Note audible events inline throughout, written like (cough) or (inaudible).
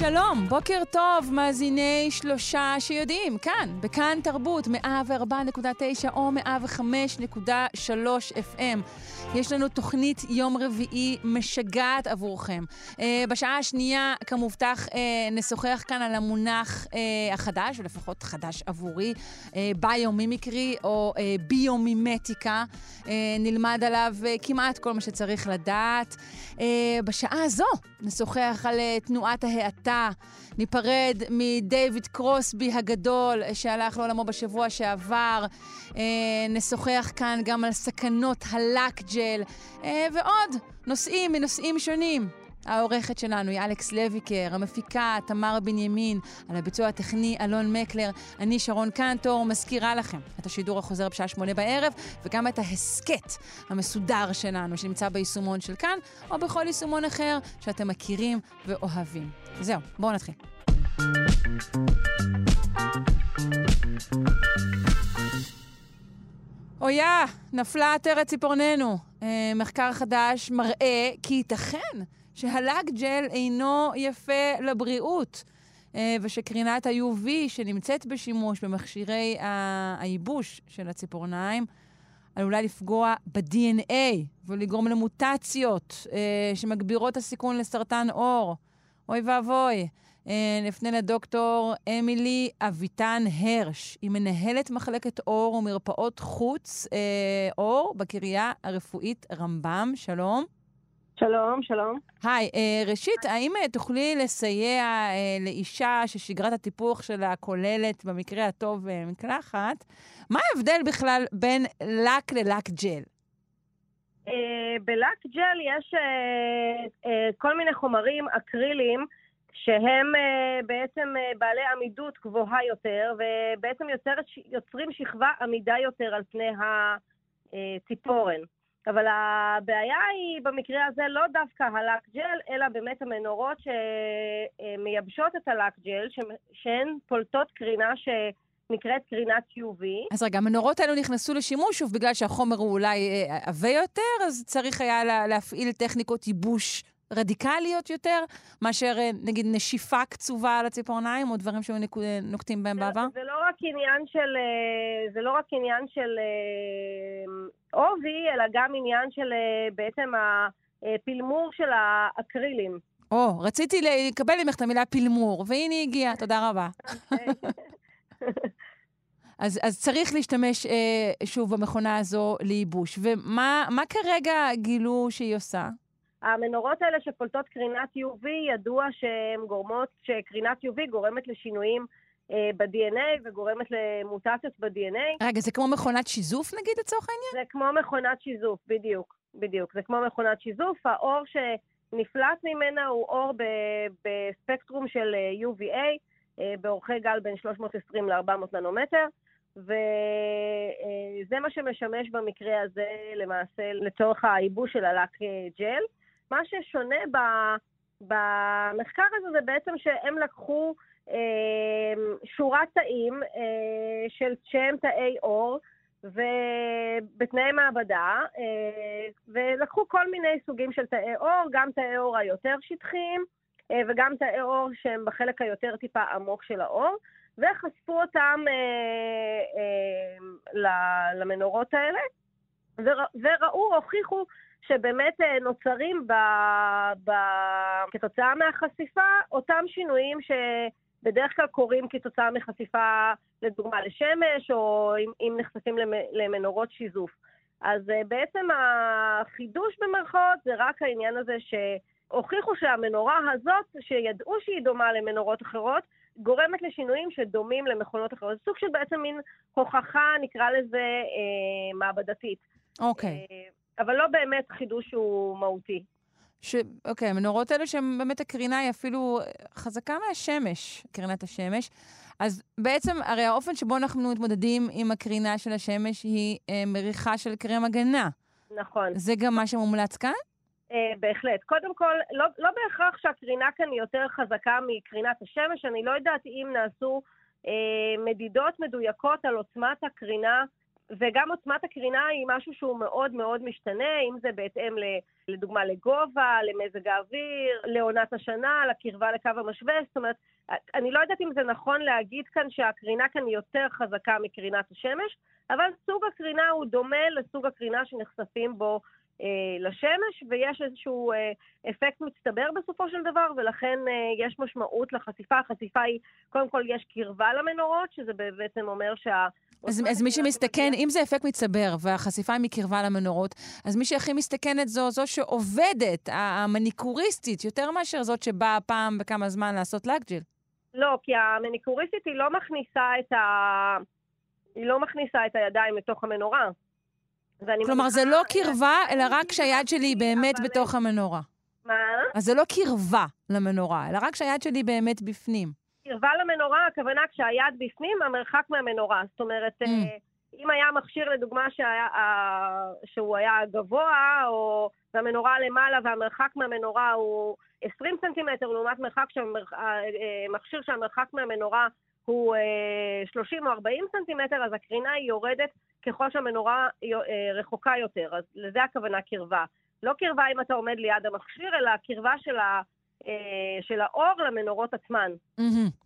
שלום, בוקר טוב, מאזיני שלושה שיודעים, כאן, בכאן תרבות, 104.9 או 105.3 FM. יש לנו תוכנית יום רביעי משגעת עבורכם. Uh, בשעה השנייה, כמובטח, uh, נשוחח כאן על המונח uh, החדש, או לפחות חדש עבורי, ביומימיקרי או ביומימטיקה. נלמד עליו כמעט כל מה שצריך לדעת. בשעה הזו נשוחח על תנועת ההאטה. ניפרד מדייוויד קרוסבי הגדול, שהלך לעולמו בשבוע שעבר. אה, נשוחח כאן גם על סכנות הלק-ג'ל, אה, ועוד נושאים מנושאים שונים. העורכת שלנו היא אלכס לויקר, המפיקה תמר בנימין, על הביצוע הטכני אלון מקלר, אני שרון קנטור, מזכירה לכם את השידור החוזר בשעה שמונה בערב, וגם את ההסכת המסודר שלנו, שנמצא ביישומון של כאן, או בכל יישומון אחר שאתם מכירים ואוהבים. זהו, בואו נתחיל. אויה, נפלה עטרת ציפורננו. אה, מחקר חדש מראה כי ייתכן שהלאג ג'ל אינו יפה לבריאות, אה, ושקרינת ה-UV שנמצאת בשימוש במכשירי הייבוש של הציפורניים עלולה לפגוע ב-DNA ולגרום למוטציות אה, שמגבירות הסיכון לסרטן עור. אוי ואבוי. אה, נפנה לדוקטור אמילי אביטן הרש. היא מנהלת מחלקת אור ומרפאות חוץ אה, אור בקריה הרפואית רמב"ם. שלום. שלום, שלום. היי, אה, ראשית, האם אה, תוכלי לסייע אה, לאישה ששגרת הטיפוח שלה כוללת, במקרה הטוב, אה, מקלחת? מה ההבדל בכלל בין לק ללק ג'ל? אה, בלק ג'ל יש כל מיני חומרים אקריליים שהם uh, בעצם uh, בעלי עמידות גבוהה יותר, ובעצם יוצרת, יוצרים שכבה עמידה יותר על פני הציפורן. אבל הבעיה היא במקרה הזה לא דווקא הלק ג'ל, אלא באמת המנורות שמייבשות את הלק ג'ל, שהן פולטות קרינה ש... נקראת קרינת UV. אז רגע, המנורות האלו נכנסו לשימוש, שוב, בגלל שהחומר הוא אולי עבה יותר, אז צריך היה להפעיל טכניקות ייבוש רדיקליות יותר, מאשר אה, נגיד נשיפה קצובה על הציפורניים, או דברים שהיו נוקטים בהם בעבר? זה לא רק עניין של, אה, זה לא רק עניין של עובי, אה, אלא גם עניין של בעצם הפלמור של האקרילים. או, רציתי לקבל ממך את המילה פלמור, והנה היא הגיעה, תודה רבה. (laughs) אז, אז צריך להשתמש אה, שוב במכונה הזו לייבוש. ומה כרגע גילו שהיא עושה? המנורות האלה שפולטות קרינת UV, ידוע שהן גורמות, שקרינת UV גורמת לשינויים אה, ב-DNA וגורמת למוטציות ב-DNA. רגע, זה כמו מכונת שיזוף נגיד לצורך העניין? זה כמו מכונת שיזוף, בדיוק, בדיוק. זה כמו מכונת שיזוף. האור שנפלט ממנה הוא אור בספקטרום של אה, UVA, אה, באורכי גל בין 320 ל-400 ננומטר. וזה מה שמשמש במקרה הזה למעשה לצורך הייבוש של הלק ג'ל. מה ששונה ב, במחקר הזה זה בעצם שהם לקחו אה, שורת תאים אה, של שהם תאי עור ובתנאי מעבדה, אה, ולקחו כל מיני סוגים של תאי עור, גם תאי עור היותר שטחיים אה, וגם תאי עור שהם בחלק היותר טיפה עמוק של העור, וחשפו אותם אה, אה, למנורות האלה, וראו, הוכיחו שבאמת אה, נוצרים ב, ב, כתוצאה מהחשיפה אותם שינויים שבדרך כלל קורים כתוצאה מחשיפה, לדוגמה, לשמש, או אם, אם נחשפים למנורות שיזוף. אז אה, בעצם החידוש במרכאות זה רק העניין הזה שהוכיחו שהמנורה הזאת, שידעו שהיא דומה למנורות אחרות, גורמת לשינויים שדומים למכונות אחרות. זה סוג של בעצם מין הוכחה, נקרא לזה, אה, מעבדתית. אוקיי. Okay. אה, אבל לא באמת חידוש שהוא מהותי. ש... אוקיי, המנורות האלו שהן באמת הקרינה היא אפילו חזקה מהשמש, קרינת השמש. אז בעצם, הרי האופן שבו אנחנו מתמודדים עם הקרינה של השמש היא אה, מריחה של קרם הגנה. נכון. זה גם מה שמומלץ כאן? אה, בהחלט. קודם כל, לא, לא בהכרח שהקרינה כאן היא יותר חזקה מקרינת השמש. אני לא יודעת אם נעשו אה, מדידות מדויקות על עוצמת הקרינה וגם עוצמת הקרינה היא משהו שהוא מאוד מאוד משתנה, אם זה בהתאם לדוגמה לגובה, למזג האוויר, לעונת השנה, לקרבה לקו המשווה, זאת אומרת, אני לא יודעת אם זה נכון להגיד כאן שהקרינה כאן היא יותר חזקה מקרינת השמש, אבל סוג הקרינה הוא דומה לסוג הקרינה שנחשפים בו אה, לשמש, ויש איזשהו אה, אפקט מצטבר בסופו של דבר, ולכן אה, יש משמעות לחשיפה. החשיפה היא, קודם כל יש קרבה למנורות, שזה בעצם אומר שה... אז, אז מי שמסתכן, אם זה אפקט מצטבר והחשיפה היא מקרבה למנורות, אז מי שהכי מסתכנת זו זו שעובדת, המניקוריסטית, יותר מאשר זאת שבאה פעם בכמה זמן לעשות לקג'ל. לא, כי המניקוריסטית היא לא מכניסה את ה... היא לא מכניסה את הידיים לתוך המנורה. כלומר, זה לא קרבה, אלא רק כשהיד שלי היא באמת בתוך המנורה. מה? אז זה לא קרבה למנורה, אלא רק כשהיד שלי באמת בפנים. קרבה למנורה, הכוונה כשהיד בפנים, המרחק מהמנורה. זאת אומרת, mm. אה, אם היה מכשיר, לדוגמה, שהיה, שהוא היה גבוה, או והמנורה למעלה והמרחק מהמנורה הוא 20 סנטימטר, לעומת מרחק מכשיר אה, שהמרחק מהמנורה הוא 30 או 40 סנטימטר, אז הקרינה היא יורדת ככל שהמנורה אה, רחוקה יותר. אז לזה הכוונה קרבה. לא קרבה אם אתה עומד ליד המכשיר, אלא קרבה של ה... אה, של האור למנורות עצמן.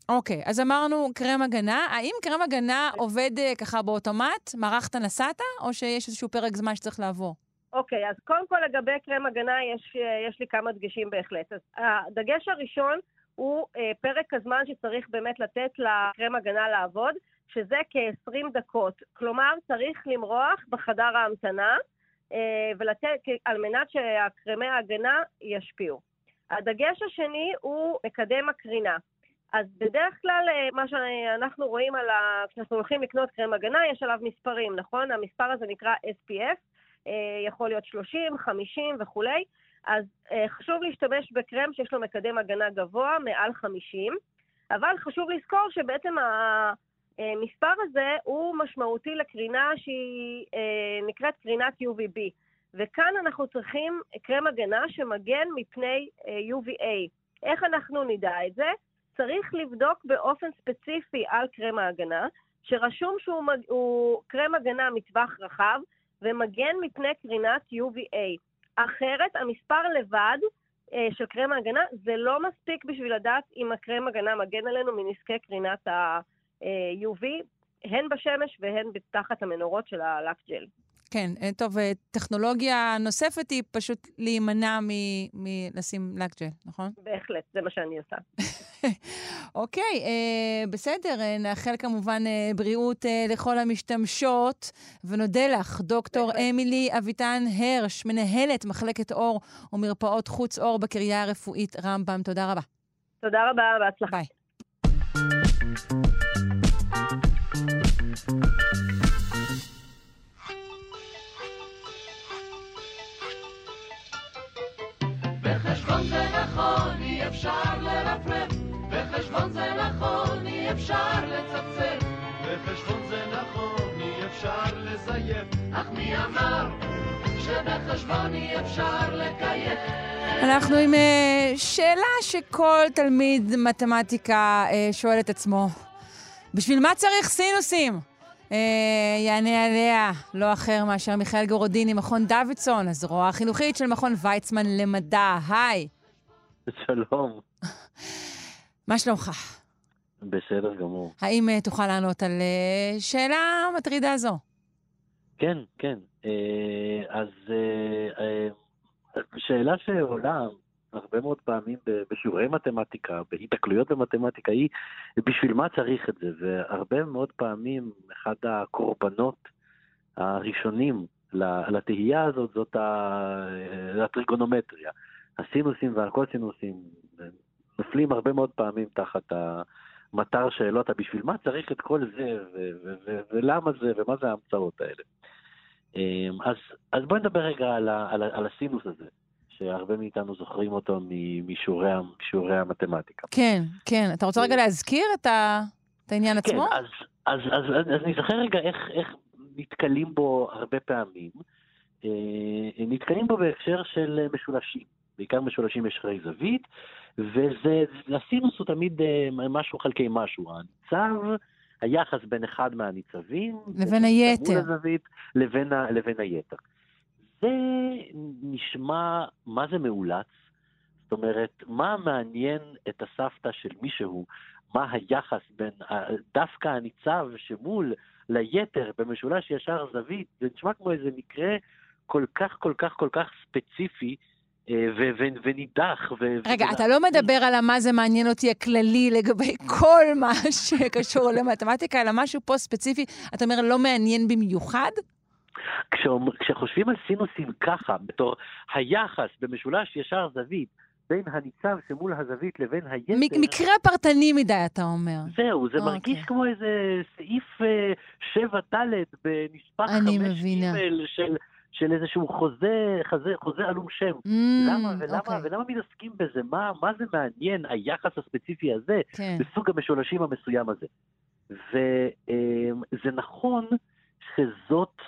אוקיי, אז אמרנו קרם הגנה. האם קרם הגנה עובד אה, ככה באוטומט? מערכת נסעת? או שיש איזשהו פרק זמן שצריך לעבור? אוקיי, אז קודם כל לגבי קרם הגנה יש, יש לי כמה דגשים בהחלט. אז הדגש הראשון הוא אה, פרק הזמן שצריך באמת לתת לקרם הגנה לעבוד, שזה כ-20 דקות. כלומר, צריך למרוח בחדר ההמתנה, אה, ולתת, על מנת שהקרמי ההגנה ישפיעו. הדגש השני הוא מקדם הקרינה. אז בדרך כלל אה, מה שאנחנו רואים על ה... כשאנחנו הולכים לקנות קרם הגנה, יש עליו מספרים, נכון? המספר הזה נקרא SPF, אה, יכול להיות 30, 50 וכולי. אז חשוב להשתמש בקרם שיש לו מקדם הגנה גבוה, מעל 50, אבל חשוב לזכור שבעצם המספר הזה הוא משמעותי לקרינה שהיא נקראת קרינת UVB. וכאן אנחנו צריכים קרם הגנה שמגן מפני אה, UVA. איך אנחנו נדע את זה? צריך לבדוק באופן ספציפי על קרם ההגנה, שרשום שהוא מג... קרם הגנה מטווח רחב ומגן מפני קרינת UVA. אחרת, המספר לבד אה, של קרם ההגנה זה לא מספיק בשביל לדעת אם הקרם הגנה מגן עלינו מנזקי קרינת ה-UV, הן בשמש והן תחת המנורות של הלק ג'ל. כן, אה, טוב, אה, טכנולוגיה נוספת היא פשוט להימנע מלשים לקג'ל, נכון? בהחלט, זה מה שאני עושה. (laughs) אוקיי, אה, בסדר, נאחל כמובן אה, בריאות אה, לכל המשתמשות, ונודה לך, דוקטור בהחלט. אמילי אביטן הרש, מנהלת מחלקת אור ומרפאות חוץ אור בקריה הרפואית רמב"ם. תודה רבה. תודה רבה, בהצלחה. ביי. אפשר לרפרף, בחשבון זה נכון, אי אפשר לצפצף. בחשבון זה נכון, אי אפשר לזייף, אך מי אמר שבחשבון אי אפשר לקייף? אנחנו עם uh, שאלה שכל תלמיד מתמטיקה uh, שואל את עצמו. בשביל מה צריך סינוסים? Uh, יענה עליה לא אחר מאשר מיכאל גורודיני, מכון דוידסון, הזרוע החינוכית של מכון ויצמן למדע. היי. שלום. מה שלומך? בסדר גמור. האם uh, תוכל לענות על uh, שאלה מטרידה זו? כן, כן. Uh, אז uh, uh, שאלה שעולה הרבה מאוד פעמים בשיעורי מתמטיקה, בהיתקלויות במתמטיקה, היא בשביל מה צריך את זה? והרבה מאוד פעמים אחד הקורבנות הראשונים לתהייה הזאת זאת הטריגונומטריה. הסינוסים והקוסינוסים נופלים הרבה מאוד פעמים תחת המטר שאלות הבשביל מה צריך את כל זה, ולמה זה, ומה זה ההמצאות האלה. אמ, אז, אז בואי נדבר רגע על, ה- על, ה- על הסינוס הזה, שהרבה מאיתנו זוכרים אותו משיעורי המתמטיקה. כן, כן. אתה רוצה רגע להזכיר את, ה... את העניין כן, עצמו? אז, אז, אז, אז, אז נזכר רגע איך, איך נתקלים בו הרבה פעמים. אה, נתקלים בו בהקשר של משולשים, בעיקר משולשים ישרי זווית, וזה, הסינוס הוא תמיד אה, משהו חלקי משהו. הניצב, היחס בין אחד מהניצבים, לבין היתר. הזווית, לבין, ה, לבין היתר. זה נשמע, מה זה מאולץ? זאת אומרת, מה מעניין את הסבתא של מישהו, מה היחס בין דווקא הניצב שמול ליתר במשולש ישר זווית, זה נשמע כמו איזה מקרה כל כך כל כך כל כך ספציפי. אה, ונידח. רגע, אתה לא מדבר על מה זה מעניין אותי הכללי לגבי (laughs) כל מה שקשור למתמטיקה, אלא משהו פה ספציפי, אתה אומר לא מעניין במיוחד? כשחושבים על סינוסים ככה, בתור היחס במשולש ישר זווית, בין הניצב שמול הזווית לבין היתר... מקרה פרטני מדי, אתה אומר. זהו, זה okay. מרגיש אוקיי. כמו איזה סעיף 7ד אה, בנספח 5ג של... של איזשהו חוזה, חוזה, חוזה עלום שם. Mm, למה ולמה, okay. אוקיי. ולמה מתעסקים בזה? מה, מה זה מעניין, היחס הספציפי הזה, כן. בסוג המשולשים המסוים הזה? וזה נכון שזאת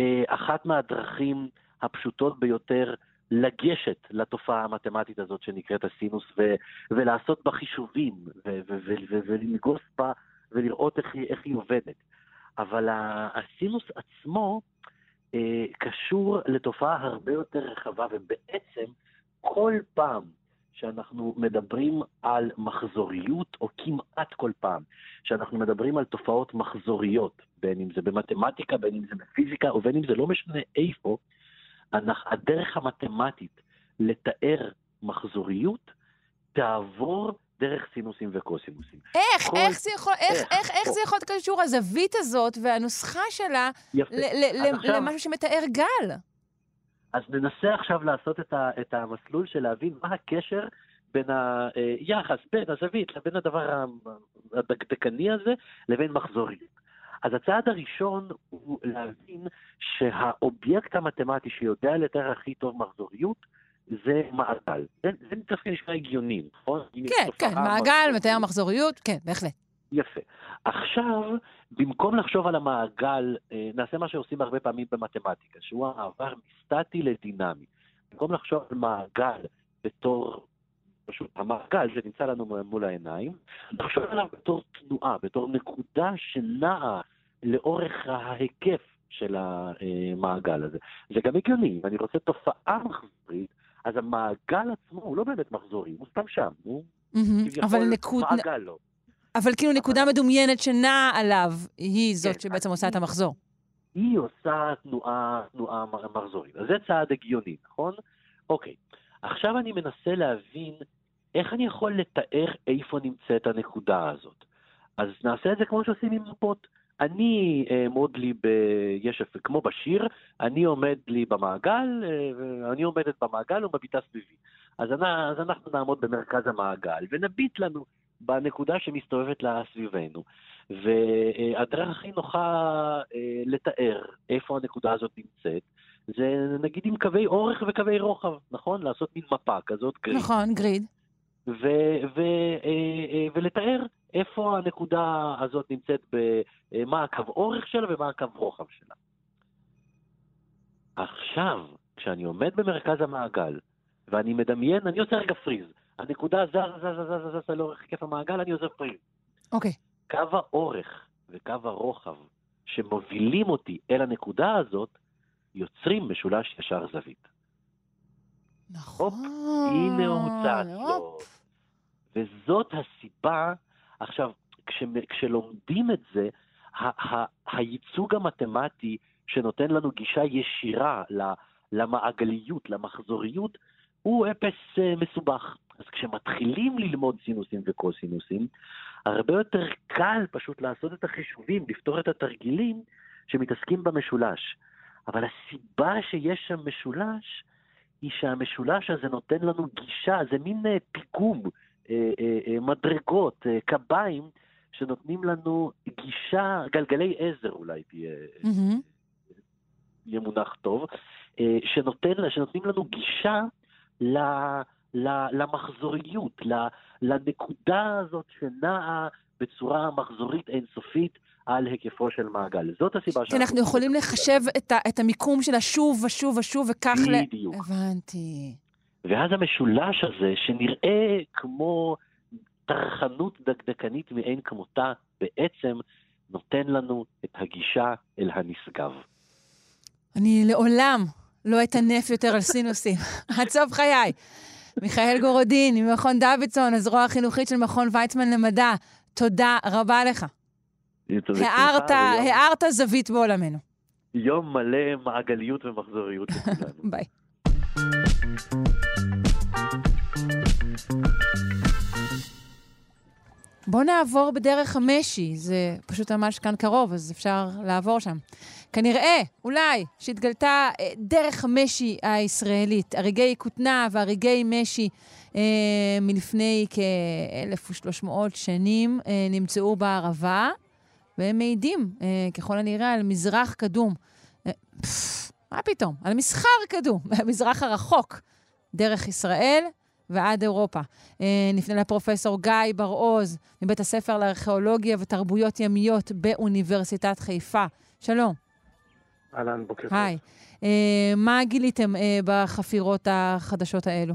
אה, אחת מהדרכים הפשוטות ביותר לגשת לתופעה המתמטית הזאת שנקראת הסינוס ו- ולעשות בה חישובים ולנגוס בה ולראות איך היא, איך היא עובדת. אבל הסינוס עצמו אה, קשור לתופעה הרבה יותר רחבה, ובעצם כל פעם שאנחנו מדברים על מחזוריות, או כמעט כל פעם שאנחנו מדברים על תופעות מחזוריות, בין אם זה במתמטיקה, בין אם זה בפיזיקה, או בין אם זה לא משנה איפה, הדרך המתמטית לתאר מחזוריות תעבור דרך סינוסים וקוסינוסים. איך? כל... איך זה יכול, איך, איך, איך, איך זה יכול להיות קשור, הזווית הזאת והנוסחה שלה יפה. ל- ל- עכשיו, למשהו שמתאר גל? אז ננסה עכשיו לעשות את, ה, את המסלול של להבין מה הקשר בין היחס, בין הזווית, לבין הדבר הדקדקני הזה, לבין מחזוריות. אז הצעד הראשון הוא להבין שהאובייקט המתמטי שיודע לתאר הכי טוב מחזוריות, זה מעגל. זה, זה דווקא נשמע הגיוני, נכון? כן, כן, מעגל, מתאר מחזוריות, כן, בהחלט. יפה. עכשיו, במקום לחשוב על המעגל, אה, נעשה מה שעושים הרבה פעמים במתמטיקה, שהוא המעבר מסטטי לדינמי. במקום לחשוב על מעגל בתור, פשוט המעגל שנמצא לנו מול העיניים, לחשוב עליו בתור תנועה, בתור נקודה שנעה לאורך ההיקף של המעגל הזה. זה גם הגיוני, אם אני רוצה תופעה מחזורית, אז המעגל עצמו הוא לא באמת מחזורי, הוא סתם שם, הוא כביכול נקוד... מעגל לא. אבל כאילו נקודה מדומיינת שנעה עליו, היא זאת כן, שבעצם עושה את המחזור. היא עושה תנועה, תנועה מחזורית. אז זה צעד הגיוני, נכון? אוקיי. עכשיו אני מנסה להבין איך אני יכול לתאר איפה נמצאת הנקודה הזאת. אז נעשה את זה כמו שעושים עם מפות. אני אעמוד לי ב... יש כמו בשיר, אני עומד לי במעגל, אה, אני עומדת במעגל ומביטה סביבי. אז, אני, אז אנחנו נעמוד במרכז המעגל ונביט לנו בנקודה שמסתובבת לה סביבנו. והדרך הכי נוחה אה, לתאר איפה הנקודה הזאת נמצאת, זה נגיד עם קווי אורך וקווי רוחב, נכון? לעשות מין מפה כזאת, גריד. נכון, גריד. ו- ו- אה, ולתאר איפה הנקודה הזאת נמצאת, מה הקו אורך שלה ומה הקו רוחב שלה. עכשיו, כשאני עומד במרכז המעגל, ואני מדמיין, אני עושה רגע פריז. הנקודה זזה, זזה, זזה, זזה לאורך היקף המעגל, אני עושה פריז. אוקיי. Okay. קו האורך וקו הרוחב שמובילים אותי אל הנקודה הזאת, יוצרים משולש ישר זווית. נכון. הופ, הנה הוא צץ לו. וזאת הסיבה עכשיו, כש, כשלומדים את זה, ה, ה, הייצוג המתמטי שנותן לנו גישה ישירה למעגליות, למחזוריות, הוא אפס uh, מסובך. אז כשמתחילים ללמוד סינוסים וקוסינוסים, הרבה יותר קל פשוט לעשות את החישובים, לפתור את התרגילים שמתעסקים במשולש. אבל הסיבה שיש שם משולש, היא שהמשולש הזה נותן לנו גישה, זה מין אה, פיגום אה, אה, אה, מדרגות, קביים, שנותנים לנו גישה, גלגלי עזר אולי תהיה, mm-hmm. יהיה מונח טוב, שנותן, שנותנים לנו גישה ל, ל, למחזוריות, ל, לנקודה הזאת שנעה בצורה מחזורית אינסופית על היקפו של מעגל. זאת הסיבה שאנחנו... כי אנחנו יכולים לחשב את, ה, את המיקום שלה שוב ושוב ושוב, וכך ל... בדיוק. הבנתי. ואז המשולש הזה, שנראה כמו טרחנות דקדקנית מאין כמותה, בעצם נותן לנו את הגישה אל הנשגב. אני לעולם לא אטנף יותר על סינוסים, (laughs) עד סוף חיי. מיכאל גורודין, ממכון דוידסון, הזרוע החינוכית של מכון ויצמן למדע, תודה רבה לך. הארת, הארת זווית בעולמנו. יום מלא מעגליות ומחזוריות לכולנו. (laughs) ביי. בואו נעבור בדרך המשי, זה פשוט ממש כאן קרוב, אז אפשר לעבור שם. כנראה, אולי, שהתגלתה אה, דרך המשי הישראלית, הריגי כותנה והריגי משי אה, מלפני כ-1,300 שנים אה, נמצאו בערבה, והם מעידים, אה, ככל הנראה, על מזרח קדום. אה, פפ, מה פתאום? על מסחר קדום, (laughs) המזרח הרחוק, דרך ישראל. ועד אירופה. אה, נפנה לפרופסור גיא בר-עוז מבית הספר לארכיאולוגיה ותרבויות ימיות באוניברסיטת חיפה. שלום. אהלן, בוקר טוב. היי. אה, מה גיליתם אה, בחפירות החדשות האלו?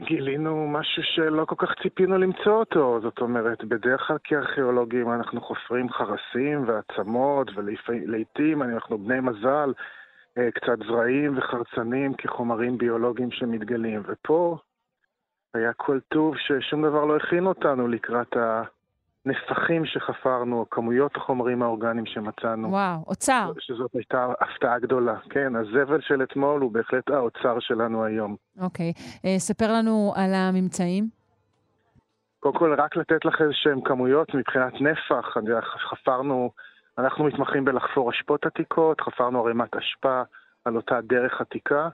גילינו משהו שלא כל כך ציפינו למצוא אותו. זאת אומרת, בדרך כלל כארכיאולוגים אנחנו חופרים חרסים ועצמות, ולעיתים אנחנו בני מזל, קצת זרעים וחרצנים כחומרים ביולוגיים שמתגלים. ופה היה כל טוב ששום דבר לא הכין אותנו לקראת הנפחים שחפרנו, כמויות החומרים האורגניים שמצאנו. וואו, אוצר. שזאת הייתה הפתעה גדולה. כן, הזבל של אתמול הוא בהחלט האוצר שלנו היום. אוקיי. אה, ספר לנו על הממצאים. קודם כל, רק לתת לך איזשהם כמויות מבחינת נפח. חפרנו אנחנו מתמחים בלחפור אשפות עתיקות, חפרנו ערימת אשפה על אותה דרך עתיקה,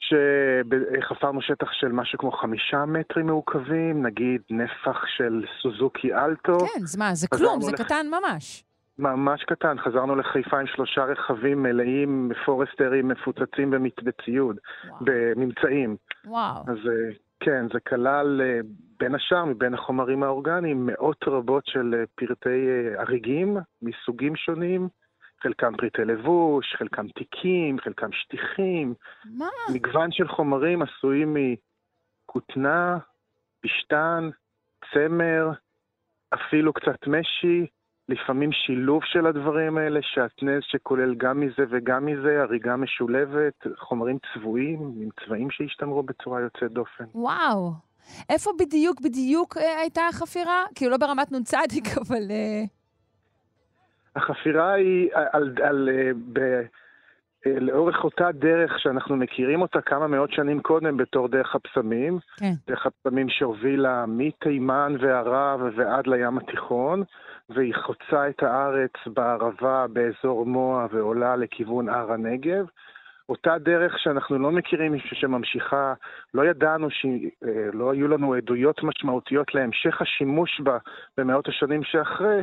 שחפרנו שטח של משהו כמו חמישה מטרים מעוקבים, נגיד נפח של סוזוקי אלטו. כן, אז מה, זה כלום, זה לח... קטן ממש. ממש קטן, חזרנו לחיפה עם שלושה רכבים מלאים פורסטרים מפוצצים בציוד, בממצאים. וואו. אז אה, כן, זה כלל אה, בין השאר, מבין החומרים האורגניים, מאות רבות של אה, פרטי אה, הריגים מסוגים שונים, חלקם פריטי לבוש, חלקם תיקים, חלקם שטיחים. מה? מגוון של חומרים עשויים מכותנה, פשתן, צמר, אפילו קצת משי, לפעמים שילוב של הדברים האלה, שעטנז שכולל גם מזה וגם מזה, הריגה משולבת, חומרים צבועים, עם צבעים שהשתמרו בצורה יוצאת דופן. וואו. איפה בדיוק בדיוק אה, הייתה החפירה? כאילו לא ברמת נ"צ, (laughs) אבל... אה... החפירה היא על, על, על, אה, ב, אה, לאורך אותה דרך שאנחנו מכירים אותה כמה מאות שנים קודם בתור דרך הפסמים. כן. דרך הפסמים שהובילה מתימן וערב ועד לים התיכון. והיא חוצה את הארץ בערבה באזור מוה ועולה לכיוון הר הנגב. אותה דרך שאנחנו לא מכירים שממשיכה, לא ידענו שלא היו לנו עדויות משמעותיות להמשך השימוש בה במאות השנים שאחרי,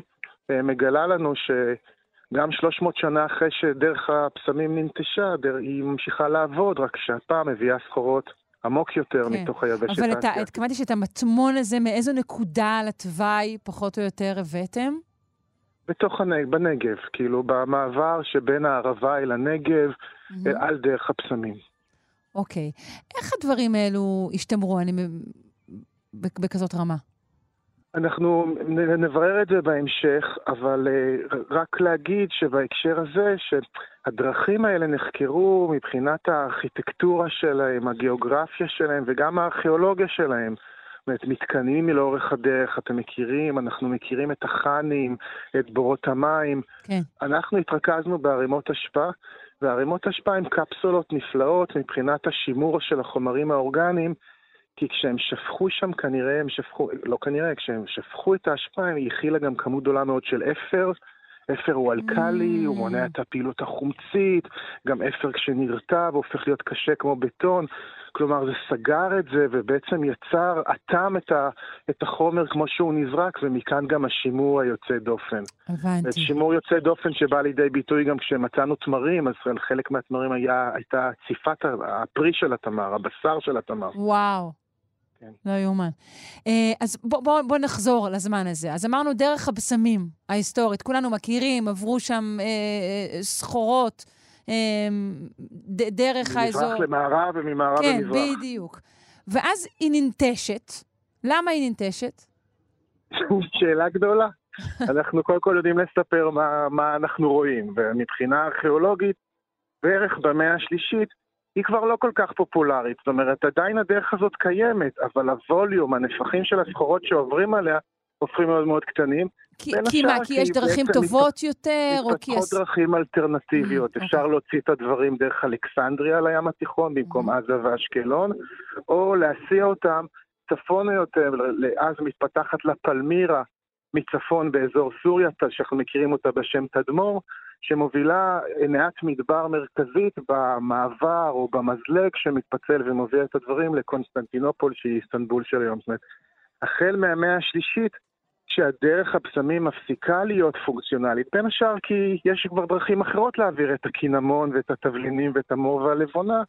אה, מגלה לנו שגם 300 שנה אחרי שדרך הפסמים ננטשה, היא ממשיכה לעבוד, רק שהפעם מביאה סחורות עמוק יותר כן. מתוך היבשת אבל האסייתית. אבל התכוונתי שאת המטמון הזה, מאיזו נקודה על התוואי פחות או יותר הבאתם? בתוך הנגב, בנגב, כאילו במעבר שבין הערבה אל הנגב, mm-hmm. על דרך הפסמים. אוקיי. איך הדברים האלו השתמרו, אני... בכזאת רמה? אנחנו נברר את זה בהמשך, אבל uh, רק להגיד שבהקשר הזה, שהדרכים האלה נחקרו מבחינת הארכיטקטורה שלהם, הגיאוגרפיה שלהם וגם הארכיאולוגיה שלהם. זאת מתקנים לאורך הדרך, אתם מכירים, אנחנו מכירים את החאנים, את בורות המים. כן. אנחנו התרכזנו בערימות אשפה, וערימות אשפה הן קפסולות נפלאות מבחינת השימור של החומרים האורגניים. כי כשהם שפכו שם, כנראה הם שפכו, לא כנראה, כשהם שפכו את האשפה, היא הכילה גם כמות גדולה מאוד של אפר. אפר הוא אלקלי, mm. הוא מונע את הפעילות החומצית, גם אפר כשנרטב הופך להיות קשה כמו בטון. כלומר, זה סגר את זה ובעצם יצר, אטם את, ה, את החומר כמו שהוא נזרק, ומכאן גם השימור היוצא דופן. הבנתי. שימור יוצא דופן שבא לידי ביטוי גם כשמצאנו תמרים, אז חלק מהתמרים היה, הייתה ציפת הפרי של התמר, הבשר של התמר. וואו. כן. לא יאומן. אה, אז בוא, בוא, בוא נחזור לזמן הזה. אז אמרנו דרך הבשמים ההיסטורית, כולנו מכירים, עברו שם אה, אה סחורות. אמ, דרך האזור... ממזרח למערב וממערב כן, למזרח. כן, בדיוק. ואז היא ננטשת. למה היא ננטשת? שאלה גדולה. (laughs) אנחנו קודם כל יודעים לספר מה, מה אנחנו רואים, ומבחינה ארכיאולוגית, בערך במאה השלישית, היא כבר לא כל כך פופולרית. זאת אומרת, עדיין הדרך הזאת קיימת, אבל הווליום, הנפחים של הסחורות שעוברים עליה, הופכים מאוד מאוד קטנים. כי, כי מה, כי יש דרכים טובות מת... יותר? או כי... מתפתחות דרכים אלטרנטיביות. Mm, אפשר. אוקיי. להוציא את הדברים דרך אלכסנדריה לים התיכון, במקום mm. עזה ואשקלון, או להסיע אותם צפונה יותר, אז מתפתחת לה פלמירה מצפון באזור סוריה, שאנחנו מכירים אותה בשם תדמור, שמובילה נעת מדבר מרכזית במעבר או במזלג שמתפצל ומוביל את הדברים לקונסטנטינופול, שהיא איסטנבול של היום. זאת אומרת, החל מהמאה השלישית, כשהדרך הבשמים מפסיקה להיות פונקציונלית, בין השאר כי יש כבר דרכים אחרות להעביר את הקינמון ואת התבלינים ואת המור והלבונה,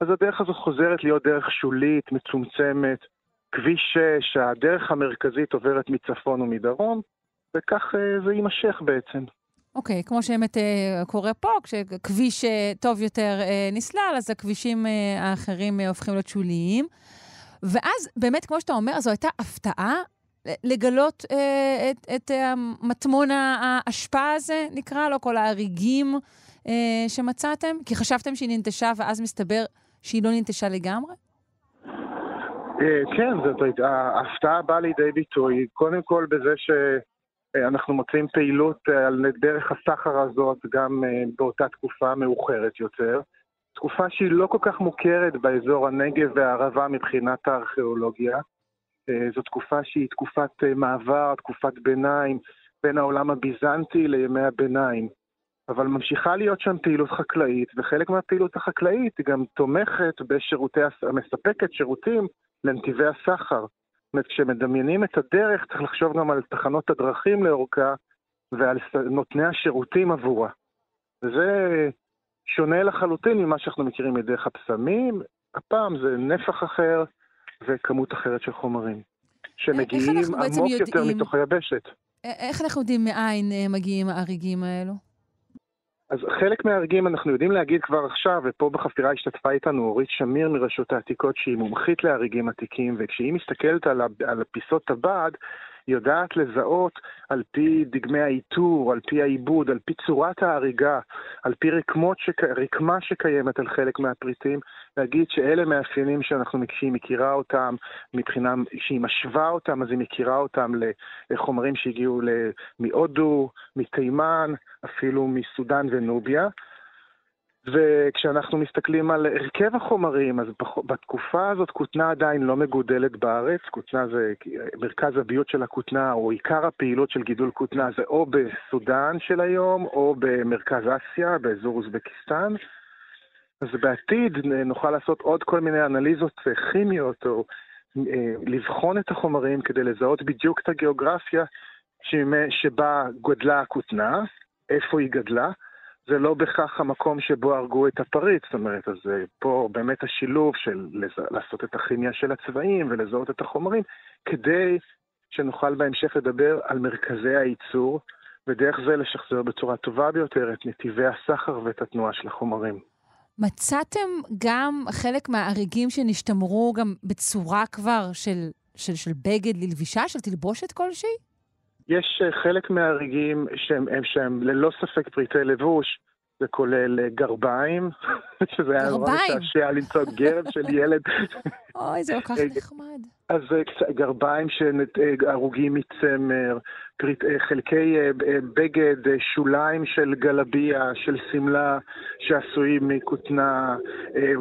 אז הדרך הזו חוזרת להיות דרך שולית, מצומצמת, כביש 6, הדרך המרכזית עוברת מצפון ומדרום, וכך אה, זה יימשך בעצם. אוקיי, okay, כמו שבאמת uh, קורה פה, כשכביש uh, טוב יותר uh, נסלל, אז הכבישים uh, האחרים uh, הופכים להיות שוליים. ואז, באמת, כמו שאתה אומר, זו הייתה הפתעה לגלות uh, את, את uh, מטמון האשפה הזה, נקרא לו, כל ההריגים uh, שמצאתם? כי חשבתם שהיא ננטשה, ואז מסתבר שהיא לא ננטשה לגמרי? כן, זאת הייתה, ההפתעה באה לידי ביטוי, קודם כל בזה ש... אנחנו מוצאים פעילות אה, על דרך הסחר הזאת גם אה, באותה תקופה מאוחרת יותר. תקופה שהיא לא כל כך מוכרת באזור הנגב והערבה מבחינת הארכיאולוגיה. אה, זו תקופה שהיא תקופת מעבר, תקופת ביניים, בין העולם הביזנטי לימי הביניים. אבל ממשיכה להיות שם פעילות חקלאית, וחלק מהפעילות החקלאית היא גם תומכת בשירותי, מספקת שירותים לנתיבי הסחר. כשמדמיינים את הדרך, צריך לחשוב גם על תחנות הדרכים לאורכה ועל נותני השירותים עבורה. וזה שונה לחלוטין ממה שאנחנו מכירים מדרך הפסמים. הפעם זה נפח אחר וכמות אחרת של חומרים, שמגיעים עמוק יודעים... יותר מתוך היבשת. איך אנחנו יודעים מאין אה, מגיעים ההריגים האלו? אז חלק מההרגים אנחנו יודעים להגיד כבר עכשיו, ופה בחפירה השתתפה איתנו אורית שמיר מרשות העתיקות, שהיא מומחית להריגים עתיקים, וכשהיא מסתכלת על, על פיסות טבעת, יודעת לזהות על פי דגמי האיתור, על פי העיבוד, על פי צורת ההריגה, על פי רקמות שק... רקמה שקיימת על חלק מהפריטים, להגיד שאלה מאפיינים שאנחנו, שהיא מכירה אותם מבחינה, שהיא משווה אותם, אז היא מכירה אותם לחומרים שהגיעו מהודו, מתימן, אפילו מסודאן ונוביה. וכשאנחנו מסתכלים על הרכב החומרים, אז בתקופה הזאת כותנה עדיין לא מגודלת בארץ, כותנה זה, מרכז הביוט של הכותנה, או עיקר הפעילות של גידול כותנה זה או בסודאן של היום, או במרכז אסיה, באזור אוזבקיסטן. אז בעתיד נוכל לעשות עוד כל מיני אנליזות כימיות, או אה, לבחון את החומרים כדי לזהות בדיוק את הגיאוגרפיה שבה גדלה הכותנה, איפה היא גדלה. זה לא בכך המקום שבו הרגו את הפריץ, זאת אומרת, אז אה, פה באמת השילוב של לז... לעשות את הכימיה של הצבעים ולזהות את החומרים, כדי שנוכל בהמשך לדבר על מרכזי הייצור, ודרך זה לשחזר בצורה טובה ביותר את נתיבי הסחר ואת התנועה של החומרים. מצאתם גם חלק מהאריגים שנשתמרו גם בצורה כבר של, של, של בגד ללבישה, של תלבושת כלשהי? יש אה, חלק מההריגים שהם, הם, שהם ללא ספק פריטי לבוש, זה כולל אה, גרביים, (laughs) שזה היה נורא משעשע למצוא גרב של ילד. (laughs) אוי, זה כל כך נחמד. אז אה, גרביים שהרוגים מצמר, חלקי בגד, שוליים של גלביה, של שמלה, שעשויים מכותנה,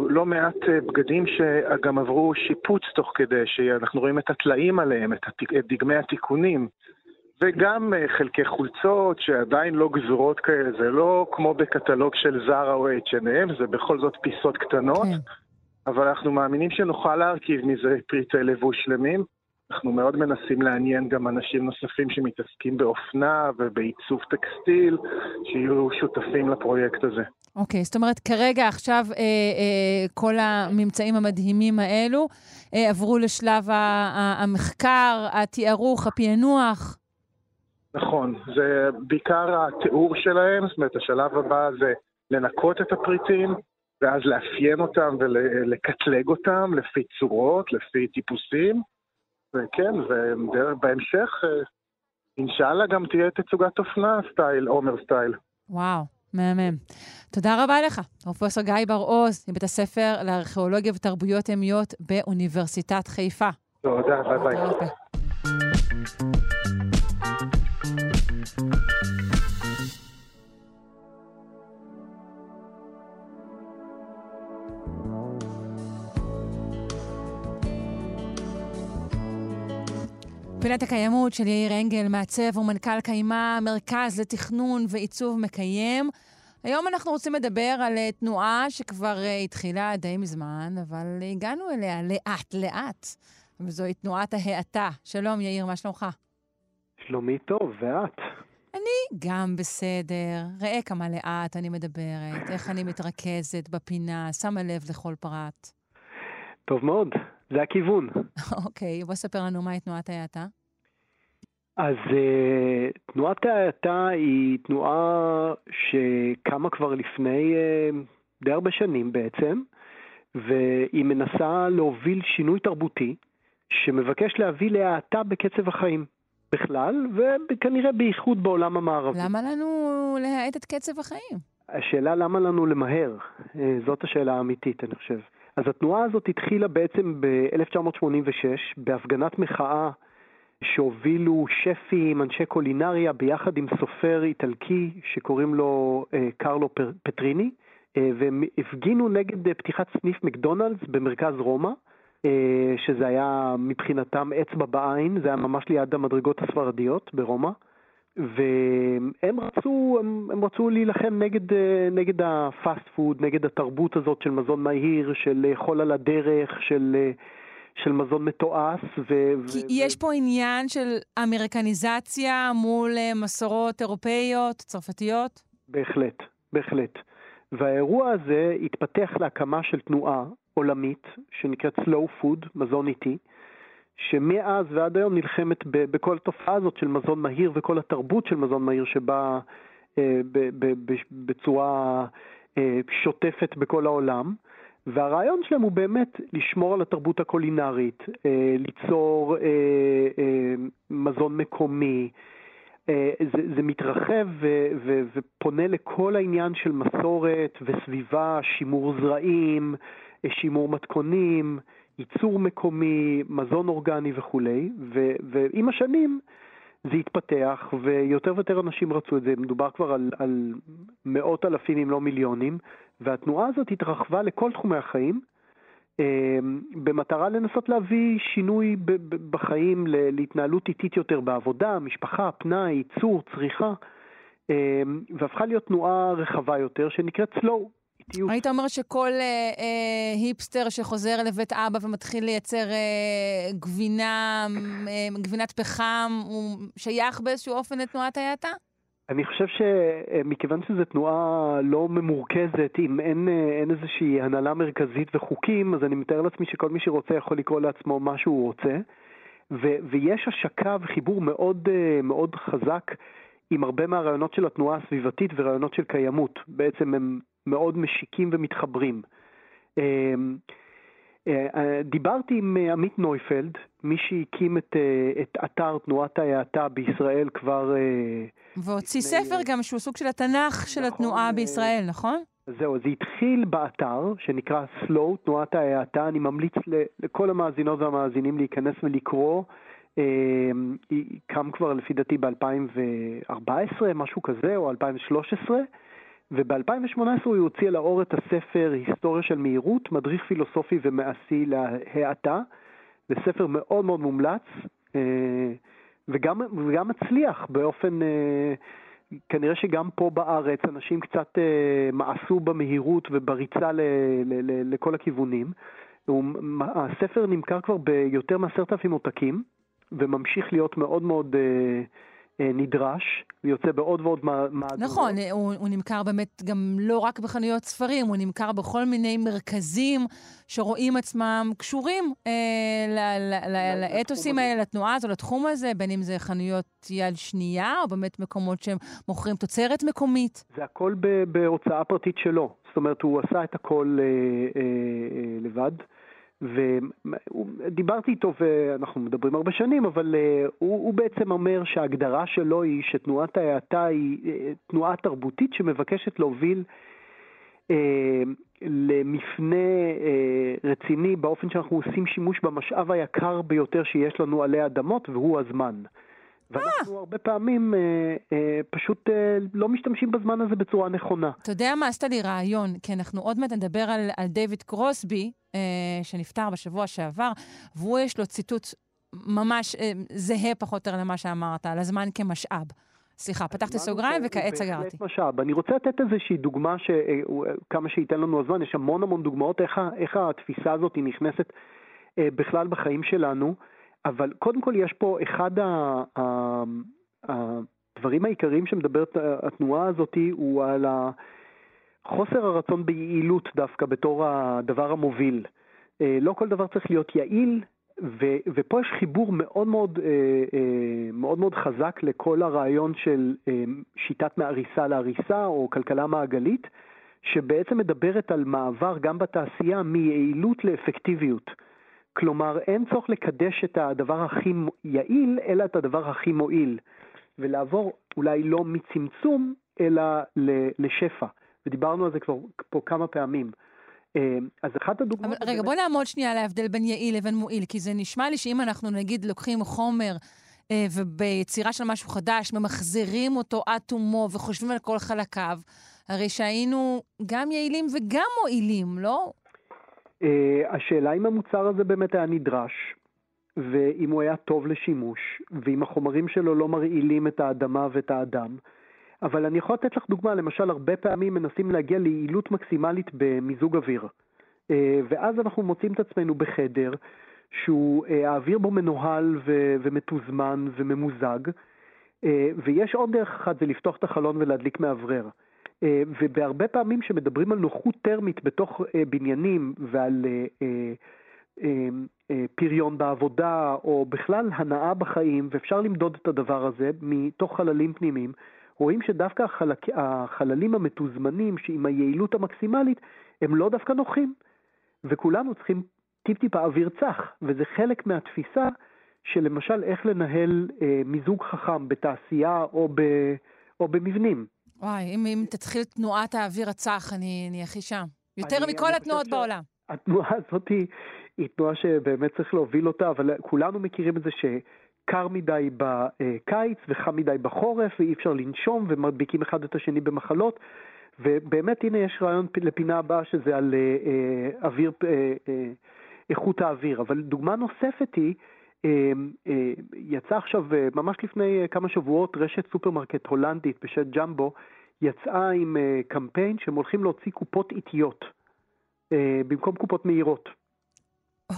לא מעט בגדים שגם עברו שיפוץ תוך כדי, שאנחנו רואים את הטלאים עליהם, את דגמי התיקונים. וגם אה, חלקי חולצות שעדיין לא גזורות כאלה, זה לא כמו בקטלוג של זרה או H&M, זה בכל זאת פיסות קטנות. כן. אבל אנחנו מאמינים שנוכל להרכיב מזה פריטי לבוש שלמים. אנחנו מאוד מנסים לעניין גם אנשים נוספים שמתעסקים באופנה ובעיצוב טקסטיל, שיהיו שותפים לפרויקט הזה. אוקיי, okay, זאת אומרת, כרגע, עכשיו, אה, אה, כל הממצאים המדהימים האלו אה, עברו לשלב המחקר, התיארוך, הפענוח. נכון, זה בעיקר התיאור שלהם, זאת אומרת, השלב הבא זה לנקות את הפריטים, ואז לאפיין אותם ולקטלג אותם לפי צורות, לפי טיפוסים, וכן, ובהמשך, אה, אינשאללה גם תהיה תצוגת אופנה סטייל, עומר סטייל. וואו, מהמם. תודה רבה לך, פרופ' גיא בר-עוז, מבית הספר לארכיאולוגיה ותרבויות ימיות באוניברסיטת חיפה. תודה, ביי ביי. פינת הקיימות של יאיר אנגל, מעצב ומנכ"ל קיימה, מרכז לתכנון ועיצוב מקיים. היום אנחנו רוצים לדבר על אה, תנועה שכבר uh, התחילה די מזמן, אבל הגענו אליה לאט-לאט, וזוהי תנועת ההאטה. שלום, יאיר, מה שלומך? שלומי טוב, ואת? אני גם בסדר. ראה כמה לאט אני מדברת, איך אני מתרכזת בפינה, שמה לב לכל פרט. טוב מאוד. זה הכיוון. (laughs) אוקיי, בוא ספר לנו מהי תנועת ההאטה. אז uh, תנועת ההאטה היא תנועה שקמה כבר לפני uh, די הרבה שנים בעצם, והיא מנסה להוביל שינוי תרבותי שמבקש להביא להאטה בקצב החיים בכלל, וכנראה בייחוד בעולם המערבי. למה לנו להאט את קצב החיים? השאלה למה לנו למהר, uh, זאת השאלה האמיתית, אני חושב. אז התנועה הזאת התחילה בעצם ב-1986 בהפגנת מחאה שהובילו שפים, אנשי קולינריה, ביחד עם סופר איטלקי שקוראים לו אה, קרלו פטריני, אה, והם הפגינו נגד אה, פתיחת סניף מקדונלדס במרכז רומא, אה, שזה היה מבחינתם אצבע בעין, זה היה ממש ליד המדרגות הספרדיות ברומא. והם רצו, הם, הם רצו להילחם נגד, אה, נגד הפאסט פוד, נגד התרבות הזאת של מזון מהיר, של לאכול על הדרך, של, אה, של מזון מתועש. ו, כי ו, יש. פה עניין של אמריקניזציה מול אה, מסורות אירופאיות, צרפתיות? בהחלט, בהחלט. והאירוע הזה התפתח להקמה של תנועה עולמית שנקראת Slow Food, מזון איטי. שמאז ועד היום נלחמת בכל התופעה הזאת של מזון מהיר וכל התרבות של מזון מהיר שבאה אה, בצורה אה, שוטפת בכל העולם. והרעיון שלהם הוא באמת לשמור על התרבות הקולינרית, אה, ליצור מזון מקומי. זה, זה מתרחב ו, ו, ופונה לכל העניין של מסורת וסביבה, שימור זרעים, שימור מתכונים. ייצור מקומי, מזון אורגני וכולי, ו, ועם השנים זה התפתח ויותר ויותר אנשים רצו את זה, מדובר כבר על, על מאות אלפים אם לא מיליונים, והתנועה הזאת התרחבה לכל תחומי החיים. אמ, במטרה לנסות להביא שינוי בחיים להתנהלות איטית יותר בעבודה, משפחה, פנאי, ייצור, צריכה, אמ, והפכה להיות תנועה רחבה יותר שנקראת slow, איטיות. היית אומר שכל אה, אה, היפסטר שחוזר לבית אבא ומתחיל לייצר אה, גבינה, אה, גבינת פחם, הוא שייך באיזשהו אופן לתנועת ההאטה? אני חושב שמכיוון שזו תנועה לא ממורכזת, אם אין, אה, אין איזושהי הנהלה מרכזית וחוקים, אז אני מתאר לעצמי שכל מי שרוצה יכול לקרוא לעצמו מה שהוא רוצה. ו- ויש השקה וחיבור מאוד, אה, מאוד חזק עם הרבה מהרעיונות של התנועה הסביבתית ורעיונות של קיימות. בעצם הם מאוד משיקים ומתחברים. אמ, אה, אה, דיברתי עם אה, עמית נויפלד, מי שהקים את, את אתר תנועת ההאטה בישראל כבר... והוציא ספר גם שהוא סוג של התנ"ך של נכון, התנועה בישראל, נכון? זהו, זה התחיל באתר שנקרא Slow, תנועת ההאטה. אני ממליץ לכל המאזינות והמאזינים להיכנס ולקרוא. היא קם כבר לפי דעתי ב-2014, משהו כזה, או 2013. וב-2018 הוא הוציא לאור את הספר היסטוריה של מהירות, מדריך פילוסופי ומעשי להאטה. זה ספר מאוד מאוד מומלץ, אה, וגם, וגם מצליח באופן, אה, כנראה שגם פה בארץ אנשים קצת אה, מעשו במהירות ובריצה ל, ל, ל, לכל הכיוונים. הספר נמכר כבר ביותר מעשרת אלפים עותקים, וממשיך להיות מאוד מאוד אה, נדרש, ויוצא בעוד ועוד מהדורות. נכון, הוא, הוא נמכר באמת גם לא רק בחנויות ספרים, הוא נמכר בכל מיני מרכזים שרואים עצמם קשורים אה, לאתוסים האלה, לתנועה הזו, לתחום הזה, בין אם זה חנויות יד שנייה, או באמת מקומות שמוכרים תוצרת מקומית. זה הכל בהוצאה פרטית שלו. זאת אומרת, הוא עשה את הכל אה, אה, אה, לבד. ודיברתי איתו, ואנחנו מדברים הרבה שנים, אבל uh, הוא, הוא בעצם אומר שההגדרה שלו היא שתנועת ההאטה היא uh, תנועה תרבותית שמבקשת להוביל uh, למפנה uh, רציני באופן שאנחנו עושים שימוש במשאב היקר ביותר שיש לנו עלי אדמות, והוא הזמן. ואנחנו הרבה פעמים אה, אה, פשוט אה, לא משתמשים בזמן הזה בצורה נכונה. אתה יודע מה, עשת לי רעיון, כי אנחנו עוד מעט נדבר על, על דיוויד קרוסבי, אה, שנפטר בשבוע שעבר, והוא יש לו ציטוט ממש אה, זהה פחות או יותר למה שאמרת, על הזמן כמשאב. סליחה, פתחתי סוגריים וכעת סגרתי. משאב. אני רוצה לתת איזושהי דוגמה, שכמה אה, שייתן לנו הזמן, יש המון המון דוגמאות איך, איך התפיסה הזאת נכנסת אה, בכלל בחיים שלנו. אבל קודם כל יש פה אחד הדברים העיקריים שמדברת התנועה הזאת הוא על חוסר הרצון ביעילות דווקא בתור הדבר המוביל. אה, לא כל דבר צריך להיות יעיל, ו, ופה יש חיבור מאוד מאוד, אה, אה, מאוד מאוד חזק לכל הרעיון של שיטת מעריסה להריסה או כלכלה מעגלית, שבעצם מדברת על מעבר גם בתעשייה מיעילות לאפקטיביות. כלומר, אין צורך לקדש את הדבר הכי יעיל, אלא את הדבר הכי מועיל, ולעבור אולי לא מצמצום, אלא לשפע. ודיברנו על זה כבר פה כמה פעמים. אה, אז אחת הדוגמאות... אבל רגע, בוא נעמוד שנייה על ההבדל בין יעיל לבין מועיל, כי זה נשמע לי שאם אנחנו נגיד לוקחים חומר אה, וביצירה של משהו חדש, ממחזרים אותו עד תומו וחושבים על כל חלקיו, הרי שהיינו גם יעילים וגם מועילים, לא? Uh, השאלה אם המוצר הזה באמת היה נדרש, ואם הוא היה טוב לשימוש, ואם החומרים שלו לא מרעילים את האדמה ואת האדם. אבל אני יכול לתת לך דוגמה, למשל, הרבה פעמים מנסים להגיע ליעילות מקסימלית במיזוג אוויר. Uh, ואז אנחנו מוצאים את עצמנו בחדר שהוא, uh, האוויר בו מנוהל ו- ומתוזמן וממוזג, ויש עוד דרך אחת, זה לפתוח את החלון ולהדליק מאוורר. אה, ובהרבה פעמים שמדברים על נוחות טרמית בתוך אה, בניינים ועל אה, פריון בעבודה, או בכלל הנאה בחיים, ואפשר למדוד את הדבר הזה מתוך חללים פנימיים, רואים שדווקא החלק, החללים המתוזמנים, עם היעילות המקסימלית, הם לא דווקא נוחים. וכולנו צריכים טיפ-טיפה אוויר צח, וזה חלק מהתפיסה של למשל איך לנהל אה, מיזוג חכם בתעשייה או, ב, או במבנים. וואי, אם, אם תתחיל תנועת האוויר הצח, אני, אני הכי שם. יותר אני, מכל אני התנועות בעולם. התנועה (laughs) הזאת היא, היא תנועה שבאמת צריך להוביל אותה, אבל כולנו מכירים את זה שקר מדי בקיץ וחם מדי בחורף, ואי אפשר לנשום, ומדביקים אחד את השני במחלות. ובאמת, הנה יש רעיון לפינה הבאה שזה על אה, אה, אוויר, אה, אה, איכות האוויר. אבל דוגמה נוספת היא, יצא עכשיו, אה, ממש לפני כמה שבועות, רשת סופרמרקט הולנדית בשם ג'מבו, יצאה עם קמפיין שהם הולכים להוציא קופות איטיות במקום קופות מהירות.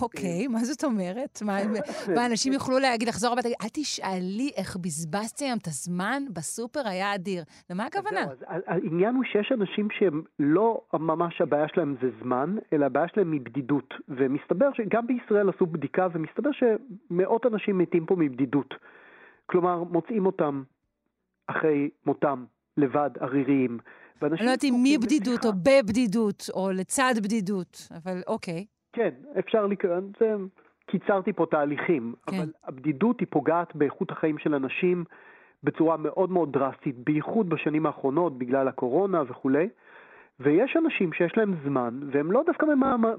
אוקיי, מה זאת אומרת? מה, (laughs) ואנשים יוכלו להגיד, לחזור הביתה, אל תשאלי איך בזבזתי היום את הזמן בסופר, היה אדיר. למה הכוונה? העניין הוא שיש אנשים שהם לא ממש הבעיה שלהם זה זמן, אלא הבעיה שלהם מבדידות. ומסתבר שגם בישראל עשו בדיקה, ומסתבר שמאות אנשים מתים פה מבדידות. כלומר, מוצאים אותם אחרי מותם, לבד, עריריים. אני לא יודעת אם מבדידות או בבדידות, או לצד בדידות, אבל אוקיי. כן, אפשר לקרוא, זה, קיצרתי פה תהליכים, כן. אבל הבדידות היא פוגעת באיכות החיים של אנשים בצורה מאוד מאוד דרסטית, בייחוד בשנים האחרונות בגלל הקורונה וכולי. ויש אנשים שיש להם זמן, והם לא דווקא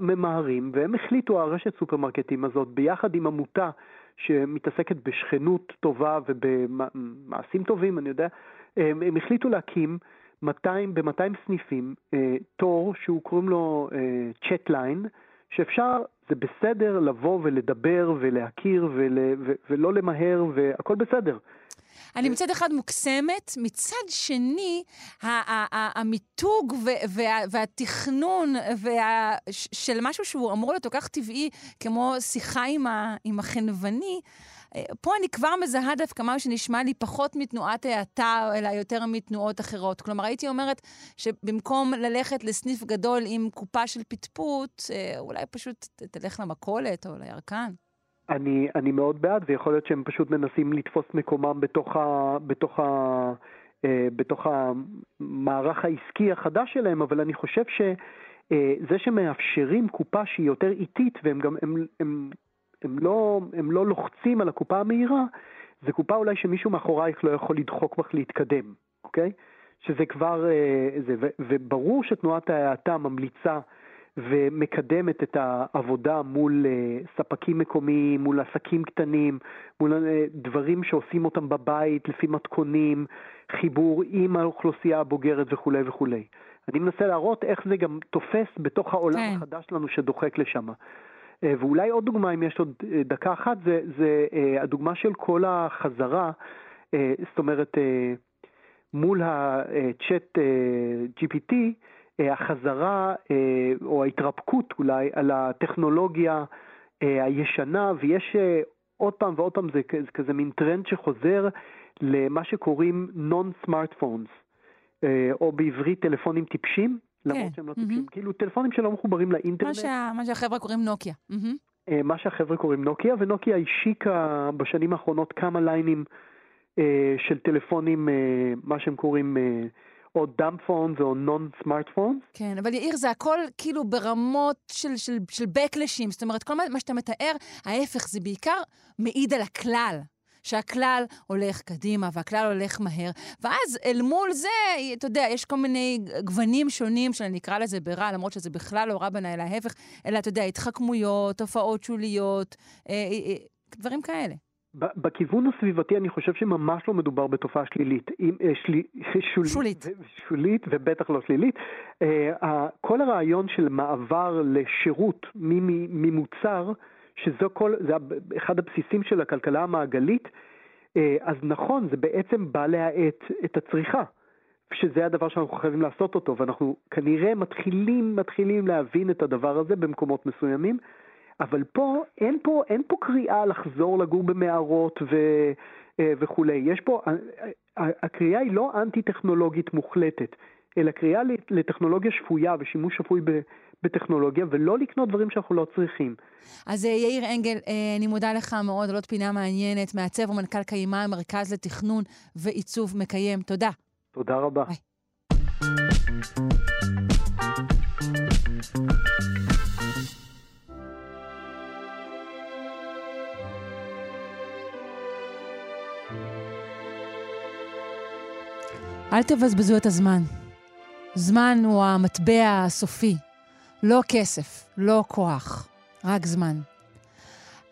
ממהרים, והם החליטו, הרשת סופרמרקטים הזאת, ביחד עם עמותה שמתעסקת בשכנות טובה ובמעשים טובים, אני יודע, הם, הם החליטו להקים 200, ב-200 סניפים אה, תור שהוא קוראים לו צ'טליין, אה, שאפשר, זה בסדר לבוא ולדבר ולהכיר ול, ו, ולא למהר והכל בסדר. אני מצד אחד מוקסמת, מצד שני, המיתוג והתכנון של משהו שהוא אמור להיות כל כך טבעי, כמו שיחה עם החנווני, פה אני כבר מזהה דווקא משהו שנשמע לי פחות מתנועת האטה, אלא יותר מתנועות אחרות. כלומר, הייתי אומרת שבמקום ללכת לסניף גדול עם קופה של פטפוט, אה, אולי פשוט תלך למכולת או לירקן. אני, אני מאוד בעד, ויכול להיות שהם פשוט מנסים לתפוס מקומם בתוך, ה, בתוך, ה, אה, בתוך המערך העסקי החדש שלהם, אבל אני חושב שזה אה, שמאפשרים קופה שהיא יותר איטית, והם גם, הם, הם הם לא, הם לא לוחצים על הקופה המהירה, זה קופה אולי שמישהו מאחורייך לא יכול לדחוק בך להתקדם, אוקיי? שזה כבר, אה, זה, ו, וברור שתנועת ההאטה ממליצה ומקדמת את העבודה מול אה, ספקים מקומיים, מול עסקים קטנים, מול אה, דברים שעושים אותם בבית לפי מתכונים, חיבור עם האוכלוסייה הבוגרת וכולי וכולי. אני מנסה להראות איך זה גם תופס בתוך העולם כן. החדש שלנו שדוחק לשם. אה, ואולי עוד דוגמה, אם יש עוד אה, דקה אחת, זה, זה אה, הדוגמה של כל החזרה, זאת אומרת, מול ה-chat GPT, החזרה או ההתרפקות אולי על הטכנולוגיה הישנה, ויש עוד פעם ועוד פעם, זה, זה כזה מין טרנד שחוזר למה שקוראים non-smartphones, או בעברית טלפונים טיפשים. למרות כן. שהם לא טיפשים. כאילו טלפונים שלא מחוברים לאינטרנט. מה, שה, מה שהחבר'ה קוראים נוקיה. אה, מה שהחבר'ה קוראים נוקיה, ונוקיה השיקה בשנים האחרונות כמה ליינים אה, של טלפונים, אה, מה שהם קוראים... או דאמפ פונס או נון סמארט פונס. כן, אבל יאיר, זה הכל כאילו ברמות של, של, של בקלשים. זאת אומרת, כל מה שאתה מתאר, ההפך, זה בעיקר מעיד על הכלל. שהכלל הולך קדימה והכלל הולך מהר, ואז אל מול זה, אתה יודע, יש כל מיני גוונים שונים שאני אקרא לזה ברע, למרות שזה בכלל לא רע בעיניי, להפך, אלא, אתה יודע, התחכמויות, תופעות שוליות, אה, אה, אה, דברים כאלה. בכיוון הסביבתי אני חושב שממש לא מדובר בתופעה שלילית, שלי, (laughs) שולית, שולית. שולית ובטח לא שלילית. כל הרעיון של מעבר לשירות ממוצר שזה כל, זה אחד הבסיסים של הכלכלה המעגלית, אה, אז נכון, זה בעצם בא להאט את הצריכה, שזה הדבר שאנחנו חייבים לעשות אותו, ואנחנו כנראה מתחילים, מתחילים להבין את הדבר הזה במקומות מסוימים, אבל פה, אין פה, אין פה קריאה לחזור לגור במערות ו, אה, וכולי. יש פה, הקריאה היא לא אנטי-טכנולוגית מוחלטת, אלא קריאה לטכנולוגיה שפויה ושימוש שפוי בטכנולוגיה, ולא לקנות דברים שאנחנו לא צריכים. אז אה, יאיר אנגל, אה, אני מודה לך מאוד על עוד פינה מעניינת, מעצב ומנכ"ל קיימה, המרכז לתכנון ועיצוב מקיים. תודה. תודה רבה. ביי. אל תבזבזו את הזמן. זמן הוא המטבע הסופי. לא כסף, לא כוח, רק זמן.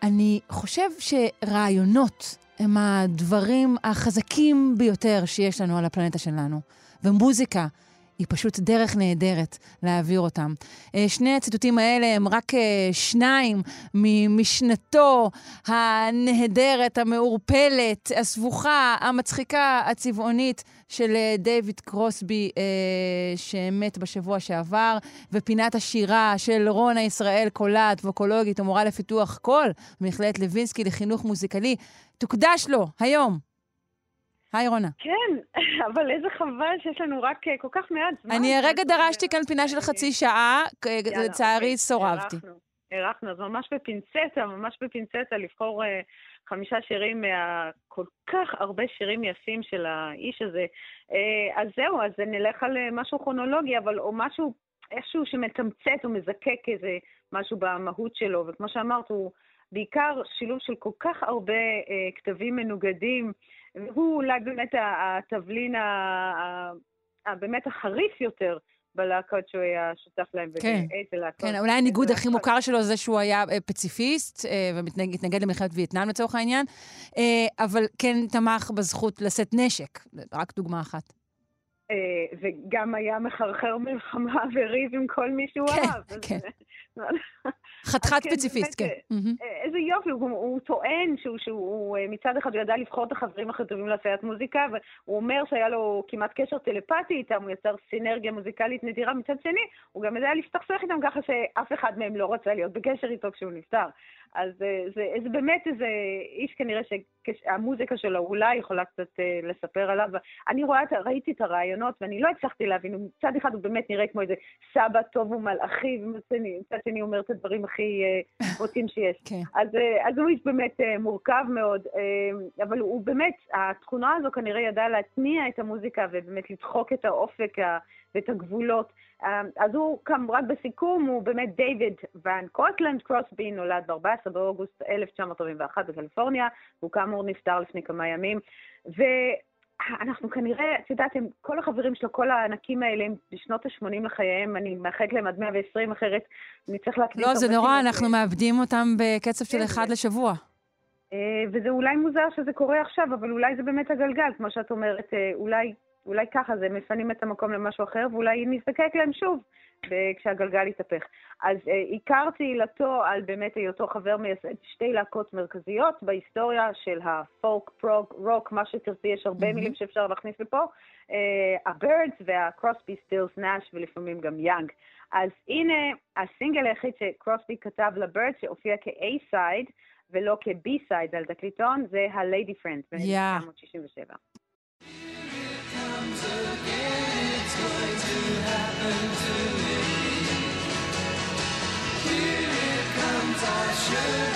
אני חושב שרעיונות הם הדברים החזקים ביותר שיש לנו על הפלנטה שלנו. ומוזיקה היא פשוט דרך נהדרת להעביר אותם. אה, שני הציטוטים האלה הם רק אה, שניים ממשנתו הנהדרת, המעורפלת, הסבוכה, המצחיקה, הצבעונית של אה, דיוויד קרוסבי, שמת בשבוע שעבר, ופינת השירה של רונה ישראל קולט, ווקולוגית ומורה לפיתוח קול, במכללת לוינסקי לחינוך מוזיקלי, תוקדש לו היום. היי רונה. כן, (laughs) אבל איזה חבל שיש לנו רק אה, כל כך מעט זמן. אני הרגע דרשתי כאן פינה של חצי שעה, לצערי אוקיי, סורבתי. הארכנו, אז ממש בפינצטה, ממש בפינצטה, לבחור אה, חמישה שירים מהכל כך הרבה שירים יפים של האיש הזה. אה, אז זהו, אז נלך על משהו כרונולוגי, אבל או משהו, איכשהו שמתמצת או מזקק איזה משהו במהות שלו, וכמו שאמרת, הוא בעיקר שילוב של כל כך הרבה כתבים מנוגדים. והוא אולי באמת התבלין הבאמת החריף יותר בלהקות שהוא היה שותף להם. כן, כן, אולי הניגוד הכי מוכר שלו זה שהוא היה אה, פציפיסט אה, והתנגד למלחמת וייטנאם לצורך העניין, אה, אבל כן תמך בזכות לשאת נשק, רק דוגמה אחת. וגם היה מחרחר מלחמה וריב עם כל מי שהוא כן, אהב. כן. חתיכת פציפיסט, כן. איזה יופי, הוא, טוען שהוא, שהוא מצד אחד הוא ידע לבחור את החברים הכי טובים לעשיית מוזיקה, והוא אומר שהיה לו כמעט קשר טלפתי איתם, הוא יצר סינרגיה מוזיקלית נדירה. מצד שני, הוא גם ידע להסתכסך איתם ככה שאף אחד מהם לא רצה להיות בקשר איתו כשהוא נפטר. אז זה, זה, זה באמת איזה איש כנראה שהמוזיקה שלו אולי יכולה קצת uh, לספר עליו. אני רואה, ראיתי את הרעיונות ואני לא הצלחתי להבין, מצד אחד הוא באמת נראה כמו איזה סבא טוב ומלאכי, ומצד שני הוא אומר את הדברים הכי uh, בוטים שיש. (laughs) כן. אז, uh, אז הוא איש באמת uh, מורכב מאוד, uh, אבל הוא באמת, התכונה הזו כנראה ידעה להתניע את המוזיקה ובאמת לדחוק את האופק ואת הגבולות. אמ, אז הוא, כאן רק בסיכום, הוא באמת דיוויד ון קוטלנד קרוסבי, נולד ב-14 באוגוסט 1941 בקליפורניה, והוא כאמור נפטר לפני כמה ימים. ואנחנו כנראה, את יודעת, הם, כל החברים שלו, כל הענקים האלה, הם בשנות ה-80 לחייהם, אני מאחלת להם עד 120, אחרת אני צריך להקליט... לא, זה נורא, אנחנו מאבדים אותם בקצב של כן, אחד לשבוע. אה, וזה אולי מוזר שזה קורה עכשיו, אבל אולי זה באמת הגלגל, כמו שאת אומרת, אה, אולי אולי ככה זה, מפנים את המקום למשהו אחר, ואולי נזדקק להם שוב כשהגלגל יתהפך. אז אה, עיקר תהילתו על באמת היותו חבר מייסד שתי להקות מרכזיות בהיסטוריה של הפולק, פרוק, רוק, מה שתרצי, יש הרבה mm-hmm. מילים שאפשר להכניס לפה, הבירדס uh, והקרוסבי סטילס נאש ולפעמים גם יאנג. אז הנה הסינגל היחיד שקרוסבי כתב לבירדס, שהופיע כ-A-side ולא כ-B-side על תקליטון, זה ה- Lady Friend ב-1967. Yeah. should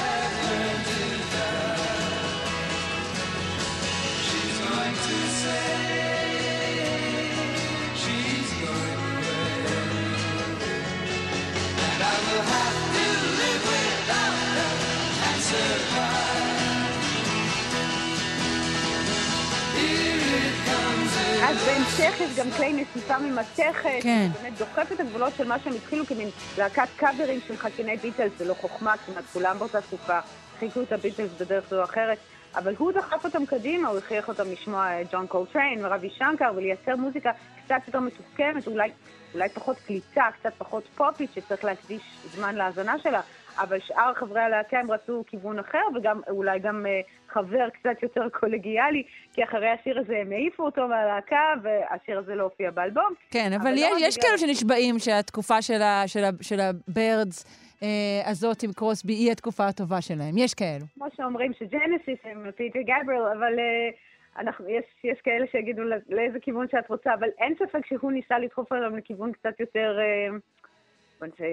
יש גם כלי נסיפה ממתכת, כן. שבאמת דוחף את הגבולות של מה שהם התחילו כמין להקת קאברים של חקייני ביטלס, זה לא חוכמה, כמעט כולם באותה תקופה חיקו את הביטלס בדרך זו או אחרת, אבל הוא דחף אותם קדימה, הוא הכריח אותם לשמוע ג'ון קולטריין וראבי שנקר ולייצר מוזיקה קצת יותר מתוחכמת, אולי, אולי פחות קליטה, קצת פחות פופית, שצריך להקדיש זמן להאזנה שלה. אבל שאר חברי הלהקה הם רצו כיוון אחר, וגם אולי גם uh, חבר קצת יותר קולגיאלי, כי אחרי השיר הזה הם העיפו אותו מהלהקה, והשיר הזה לא הופיע באלבום. כן, אבל, אבל יש, לא יש בגלל... כאלו שנשבעים שהתקופה של, ה, של, ה, של הבירדס... אה, הזאת עם קרוסבי היא התקופה הטובה שלהם. יש כאלו. כמו שאומרים שג'נסיס הם פיטר גבריאל, אבל אה, אנחנו, יש, יש כאלה שיגידו לאיזה כיוון שאת רוצה, אבל אין ספק שהוא ניסה לדחוף אותם לכיוון קצת יותר... אה,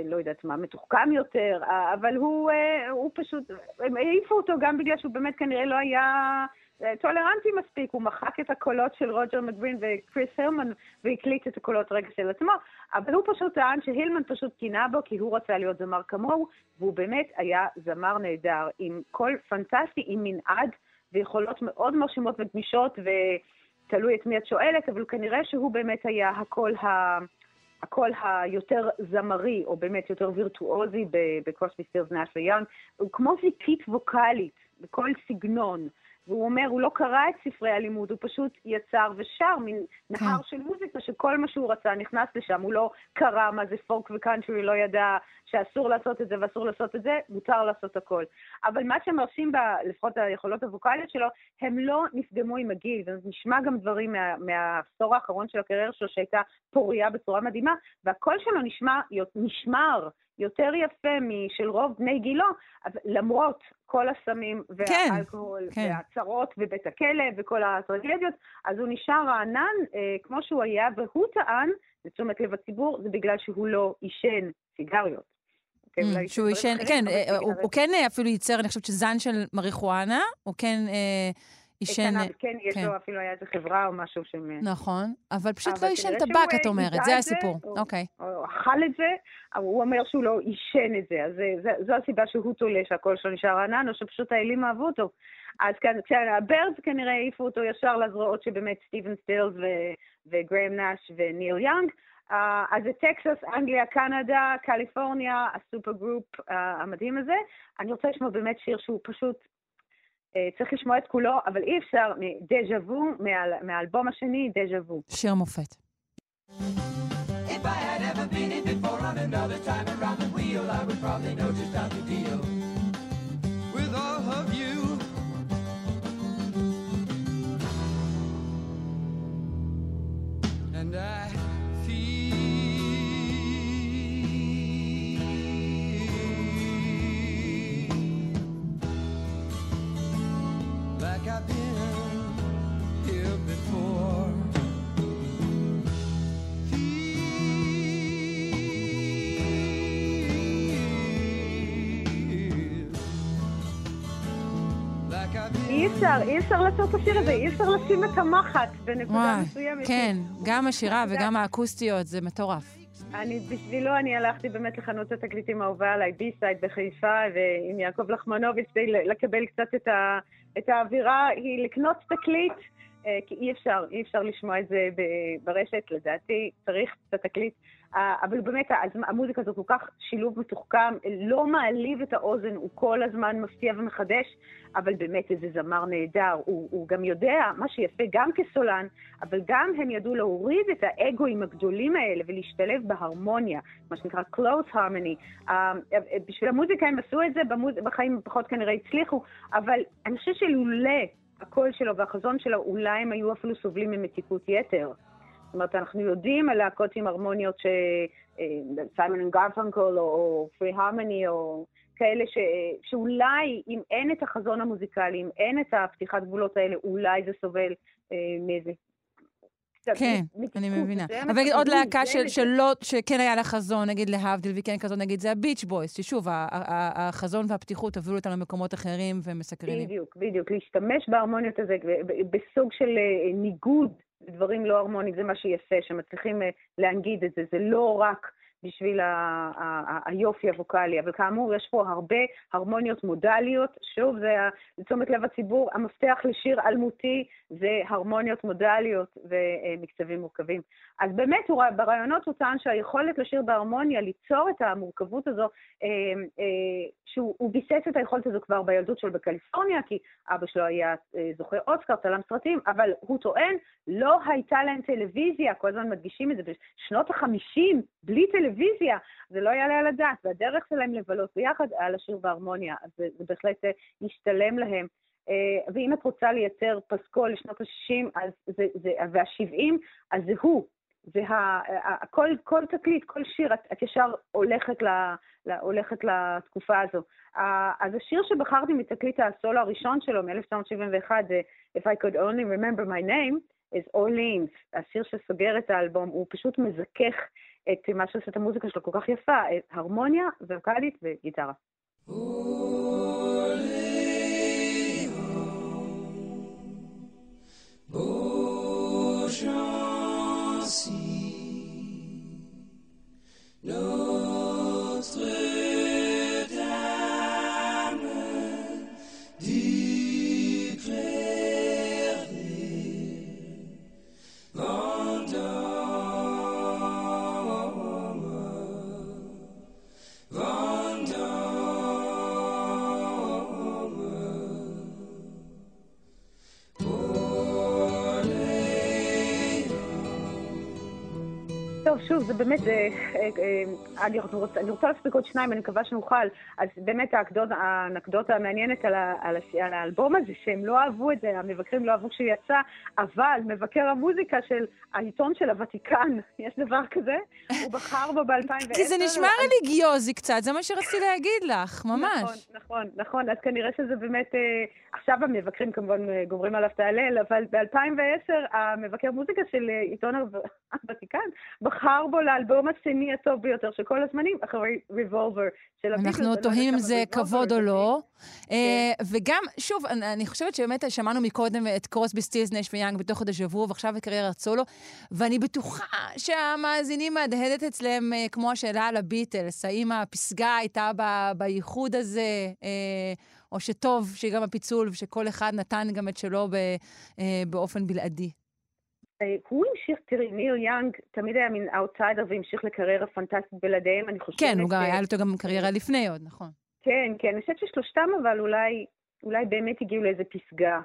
לא יודעת מה, מתוחכם יותר, אבל הוא, אה, הוא פשוט, הם העיפו אותו גם בגלל שהוא באמת כנראה לא היה אה, טולרנטי מספיק, הוא מחק את הקולות של רוג'ר מקגווין וקריס הילמן והקליט את הקולות רגע של עצמו, אבל הוא פשוט טען שהילמן פשוט קינא בו כי הוא רצה להיות זמר כמוהו, והוא באמת היה זמר נהדר, עם קול פנטסטי, עם מנעד ויכולות מאוד מרשימות וגמישות, ותלוי את מי את שואלת, אבל כנראה שהוא באמת היה הקול ה... הקול היותר זמרי, או באמת יותר וירטואוזי בקרוסבי סטילס נאש ויאנג, הוא כמו זיקית ווקאלית, בכל סגנון. והוא אומר, הוא לא קרא את ספרי הלימוד, הוא פשוט יצר ושר מין נהר כן. של מוזיקה שכל מה שהוא רצה נכנס לשם. הוא לא קרא מה זה פולק וקאנטרי, לא ידע שאסור לעשות את זה ואסור לעשות את זה, מותר לעשות הכל. אבל מה שמרשים, ב, לפחות היכולות הווקאליות שלו, הם לא נפגמו עם הגיל, ונשמע גם דברים מה, מהעשור האחרון של הקריירה שלו, שהייתה פוריה בצורה מדהימה, והקול שלו נשמע, נשמר יותר יפה משל רוב בני גילו, למרות כל הסמים כן, והאלכוהול כן, והצרות ובית הכלא וכל הטרגדיות, אז הוא נשאר רענן אה, כמו שהוא היה, והוא טען, לתשומת לב הציבור, זה בגלל שהוא לא עישן סיגריות. Mm, שהוא עישן, כן, אה, הוא, הוא כן אה, אפילו ייצר, אני חושבת שזן של מריחואנה, הוא כן... אה, עישן... כן, יש כן. לו אפילו היה איזה חברה או משהו ש... נכון, אבל פשוט אבל לא עישן טבק, את אומרת, זה הסיפור. אוקיי. הוא אכל את זה, אבל הוא אומר שהוא לא עישן את זה, אז זה, זה, זו הסיבה שהוא תולה שהקול שלו נשאר רענן, או שפשוט האלים אהבו אותו. אז כשהבירדס כנראה העיפו אותו ישר לזרועות שבאמת סטיבן סטילס וגרהם נאש וניל יאנג, Uh, אז זה טקסס, אנגליה, קנדה, קליפורניה, ה super group uh, המדהים הזה. אני רוצה לשמוע באמת שיר שהוא פשוט צריך לשמוע את כולו, אבל אי אפשר, דז'ה וו, מהאלבום השני, דז'ה וו. שיר מופת. If I had ever been it before on another time around the wheel, I would probably know just how to deal with all of you. And I אי אפשר, אי אפשר לעשות את השיר הזה, אי אפשר לשים את המחט בנקודה וואי, מסוימת. כן, גם השירה וגם האקוסטיות, זה מטורף. אני, בשבילו אני הלכתי באמת לחנות התקליטים האהובה עליי, בי-סייד בחיפה, ועם יעקב לחמנוביץ', כדי לקבל קצת את, ה, את האווירה, היא לקנות תקליט, כי אי אפשר, אי אפשר לשמוע את זה ברשת, לדעתי, צריך את התקליט. אה, אבל באמת, המוזיקה הזו כל כך שילוב מתוחכם, לא מעליב את האוזן, הוא כל הזמן מפתיע ומחדש, אבל באמת איזה זמר נהדר. הוא, הוא גם יודע, מה שיפה, גם כסולן, אבל גם הם ידעו להוריד את האגואים הגדולים האלה ולהשתלב בהרמוניה, מה שנקרא close harmony. Uh, בשביל המוזיקה הם עשו את זה. בחיים פחות כנראה הצליחו, אבל אני חושבת שלולא הקול שלו והחזון שלו, אולי הם היו אפילו סובלים ממתיקות יתר. זאת אומרת, אנחנו יודעים על להקות עם הרמוניות ש... סיימון אנד גרפנקל או פרי הרמוני או כאלה ש... שאולי אם אין את החזון המוזיקלי, אם אין את הפתיחת גבולות האלה, אולי זה סובל אה, מאיזה... כן, אני מבינה. אבל נגיד עוד להקה. שלא, שכן היה לה חזון, נגיד להבדיל וכן כזאת, נגיד זה הביץ' בויס, ששוב, החזון והפתיחות הובילו אותנו למקומות אחרים ומסקרנים. בדיוק, בדיוק. להשתמש בהרמוניות הזה בסוג של אה, ניגוד לדברים לא הרמוניים, זה מה שיפה, שמצליחים אה, להנגיד את זה. זה לא רק בשביל ה- ה- ה- היופי הווקאלי, אבל כאמור, יש פה הרבה הרמוניות מודליות. שוב, זה לתשומת לב הציבור, המפתח לשיר אלמותי זה הרמוניות מודליות ומקצבים מורכבים. אז באמת, הוא, ברעיונות הוא טען שהיכולת לשיר בהרמוניה, ליצור את המורכבות הזו, אה, אה, שהוא הוא ביסס את היכולת הזו כבר בילדות שלו בקליפורניה, כי אבא שלו היה אה, זוכה אוסקר, צלם סרטים, אבל הוא טוען, לא הייתה להם טלוויזיה, כל הזמן מדגישים את זה, בשנות ה-50, בלי טלוויזיה, זה לא יעלה על הדעת, והדרך שלהם לבלות ביחד היה לשיר בהרמוניה, אז זה, זה בהחלט אה, ישתלם להם. אה, ואם את רוצה לייצר פסקול לשנות ה-60 וה-70, אז זה הוא. זה ה, כל, כל תקליט, כל שיר, את, את ישר הולכת, ל, ל, הולכת לתקופה הזו. אז השיר שבחרתי מתקליט הסולו הראשון שלו, מ-1971, זה If I could only remember my name, is Orleans, השיר שסוגר את האלבום, הוא פשוט מזכך את מה שעושה את המוזיקה שלו כל כך יפה, הרמוניה, ווקאלית וגיטרה. טוב, שוב, זה באמת, אה, אה, אני, רוצה, להספיק עוד שניים, אני מקווה שנוכל. אז באמת האנקדוטה המעניינת על, האלבום הזה, שהם לא אהבו את זה, המבקרים לא אהבו כשהוא יצא, אבל מבקר המוזיקה של העיתון של הוותיקן, (laughs) יש דבר כזה, הוא בחר בו ב-2010. כי זה נשמע רליגיוזי קצת, זה מה שרציתי להגיד לך, ממש. נכון, נכון, נכון, אז כנראה שזה באמת, אה, עכשיו המבקרים כמובן גומרים עליו את ההלל, אבל ב-2010 המבקר מוזיקה של עיתון הו- הוותיקן בחר בו לאלבום השני הטוב ביותר של כל הזמנים, אחרי ריבולבר של הביטלס. אנחנו לא תוהים אם זה כבוד או זה לא. כן. אה, וגם, שוב, אני- חושבת שבאמת שמענו מקודם את קרוסבי סטילס, נש ויאנג בתוך הדז'ה וו, ועכשיו בקריירת סולו, ואני בטוחה שהמאזינים מהדהדת אצלם, אה, כמו השאלה על הביטלס, האם הפסגה הייתה בייחוד הזה, אה, או שטוב שגם הפיצול, ושכל אחד נתן גם את שלו באופן בלעדי. הוא המשיך, תראי, ניל יאנג תמיד היה מין אאוטסיידר והמשיך לקריירה פנטסטית בלעדיהם, אני חושבת... כן, הוא היה לו גם קריירה לפני עוד, נכון. כן, כן, אני חושבת ששלושתם אבל אולי, אולי באמת הגיעו לאיזה פסגה,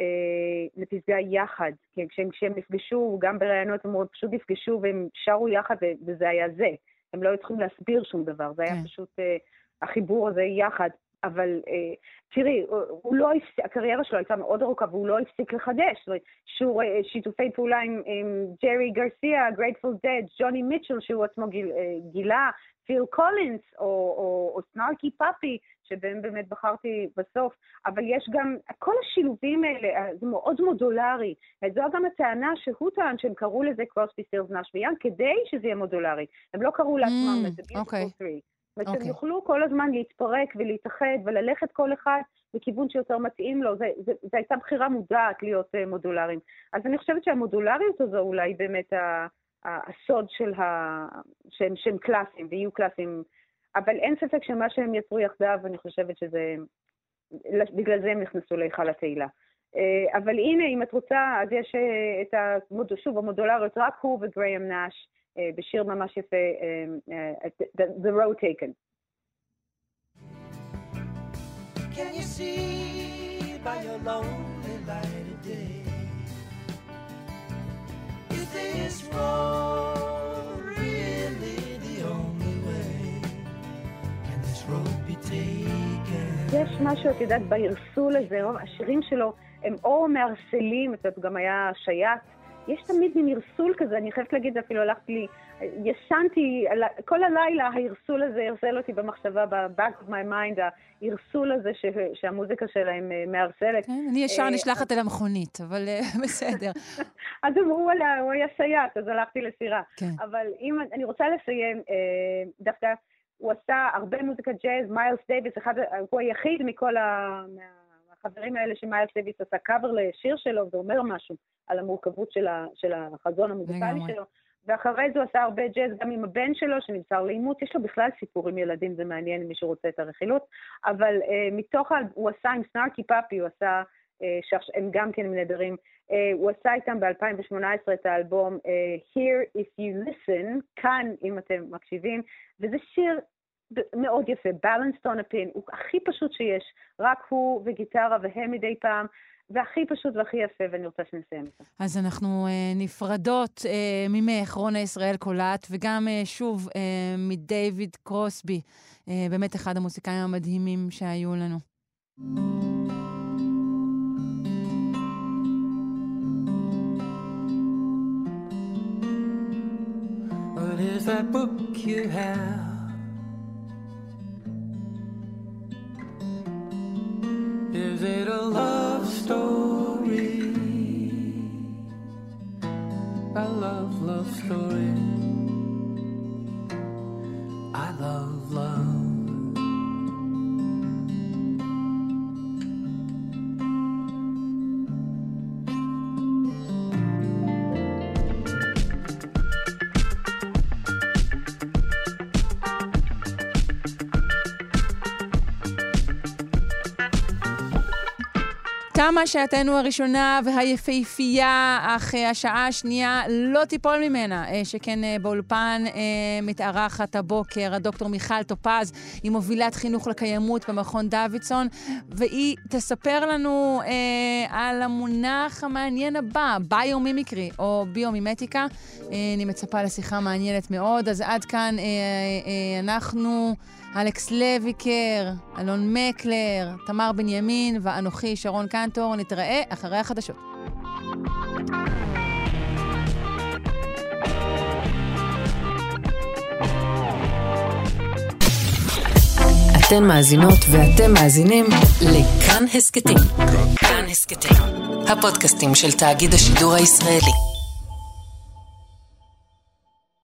אה, לפסגה יחד. כן, כשהם, כשהם נפגשו, גם בראיונות הם פשוט נפגשו והם שרו יחד וזה היה זה. הם לא היו צריכים להסביר שום דבר, זה היה כן. פשוט אה, החיבור הזה יחד. אבל אה, תראי, הוא לא הפסיק, הקריירה שלו הייתה מאוד ארוכה והוא לא הפסיק לחדש. שהוא אה, שיתופי פעולה עם, עם ג'רי גרסיה, גרייטפול דד, ג'וני מיטשל שהוא עצמו גיל, אה, גילה, פיל קולינס או, או, או סנארקי פאפי, שבהם באמת בחרתי בסוף, אבל יש גם, כל השילובים האלה, זה מאוד מודולרי. זו גם הטענה שהוא טען שהם קראו לזה קרוסבי סטילס נאש ויאנג, כדי שזה יהיה מודולרי. הם לא קראו לעצמם mm, לזה okay. ביוטיפול 3. ושהם okay. יוכלו כל הזמן להתפרק ולהתאחד וללכת כל אחד לכיוון שיותר מתאים לו. זו הייתה בחירה מודעת להיות אה, מודולריים. אז אני חושבת שהמודולריות הזו אולי באמת ה, הסוד של ה... שהם, שהם קלאסיים ויהיו קלאסיים. אבל אין ספק שמה שהם יצרו יחדיו, אני חושבת שזה... בגלל זה הם נכנסו להיכל התהילה. אה, אבל הנה, אם את רוצה, אז יש אה, את ה... שוב, המודולריות, רק הוא וגרייאם נאש. בשיר ממש יפה, The Road Taken. Can you see by your lonely light of day Is this road really the only way? Can this road be taken? יש משהו, את יודעת, בערסול הזה, השירים שלו הם או מערסלים, את יודעת, גם היה שייט, יש תמיד מין ערסול כזה, אני חייבת להגיד, אפילו הלכתי לי, ישנתי, כל הלילה הערסול הזה ערסל אותי במחשבה, ב-back of my mind, הערסול הזה ש, שהמוזיקה שלהם אה, מערסלת. כן, אני ישר אה, נשלחת אל המכונית, אבל אה, (laughs) בסדר. (laughs) אז אמרו עליה, הוא היה שייט, אז הלכתי לסירה. כן. אבל אם, אני רוצה לסיים, דווקא הוא עשה הרבה מוזיקה ג'אז, מיילס דייוויס, הוא היחיד מכל ה... החברים האלה שמיילס דייוויס עשה קאבר לשיר שלו ואומר משהו על המורכבות של, ה, של החזון המוזיקלי שלו. ואחרי זה הוא עשה הרבה ג'אז גם עם הבן שלו, שנמסר לאימוץ. יש לו בכלל סיפור עם ילדים, זה מעניין מי שרוצה את הרכילות. אבל uh, מתוך, ה... הוא עשה עם סנארקי פאפי, הוא עשה, uh, שהם גם כן נהדרים, uh, הוא עשה איתם ב-2018 את האלבום uh, Here If You Listen, כאן אם אתם מקשיבים, וזה שיר מאוד יפה, Balanced on a Pin, הוא הכי פשוט שיש, רק הוא וגיטרה והם מדי פעם. והכי פשוט והכי יפה, ואני רוצה שנסיים את זה. אז אנחנו uh, נפרדות uh, ממך, רונה ישראל קולט, וגם uh, שוב uh, מדייוויד קרוסבי, uh, באמת אחד המוסיקאים המדהימים שהיו לנו. What is that book you have? the. תמה שעתנו הראשונה והיפהפייה, אך אה, השעה השנייה לא תיפול ממנה, אה, שכן אה, באולפן מתארחת הבוקר הדוקטור מיכל טופז, היא מובילת חינוך לקיימות במכון דוידסון, והיא תספר לנו על המונח המעניין הבא, ביומימיקרי או ביומימטיקה. אני מצפה לשיחה מעניינת מאוד, אז עד כאן אנחנו... אלכס לויקר, אלון מקלר, תמר בנימין ואנוכי, שרון קנטור. נתראה אחרי החדשות. אתן מאזינות ואתם מאזינים לכאן הסכתים. כאן הסכתים, הפודקאסטים של תאגיד השידור הישראלי.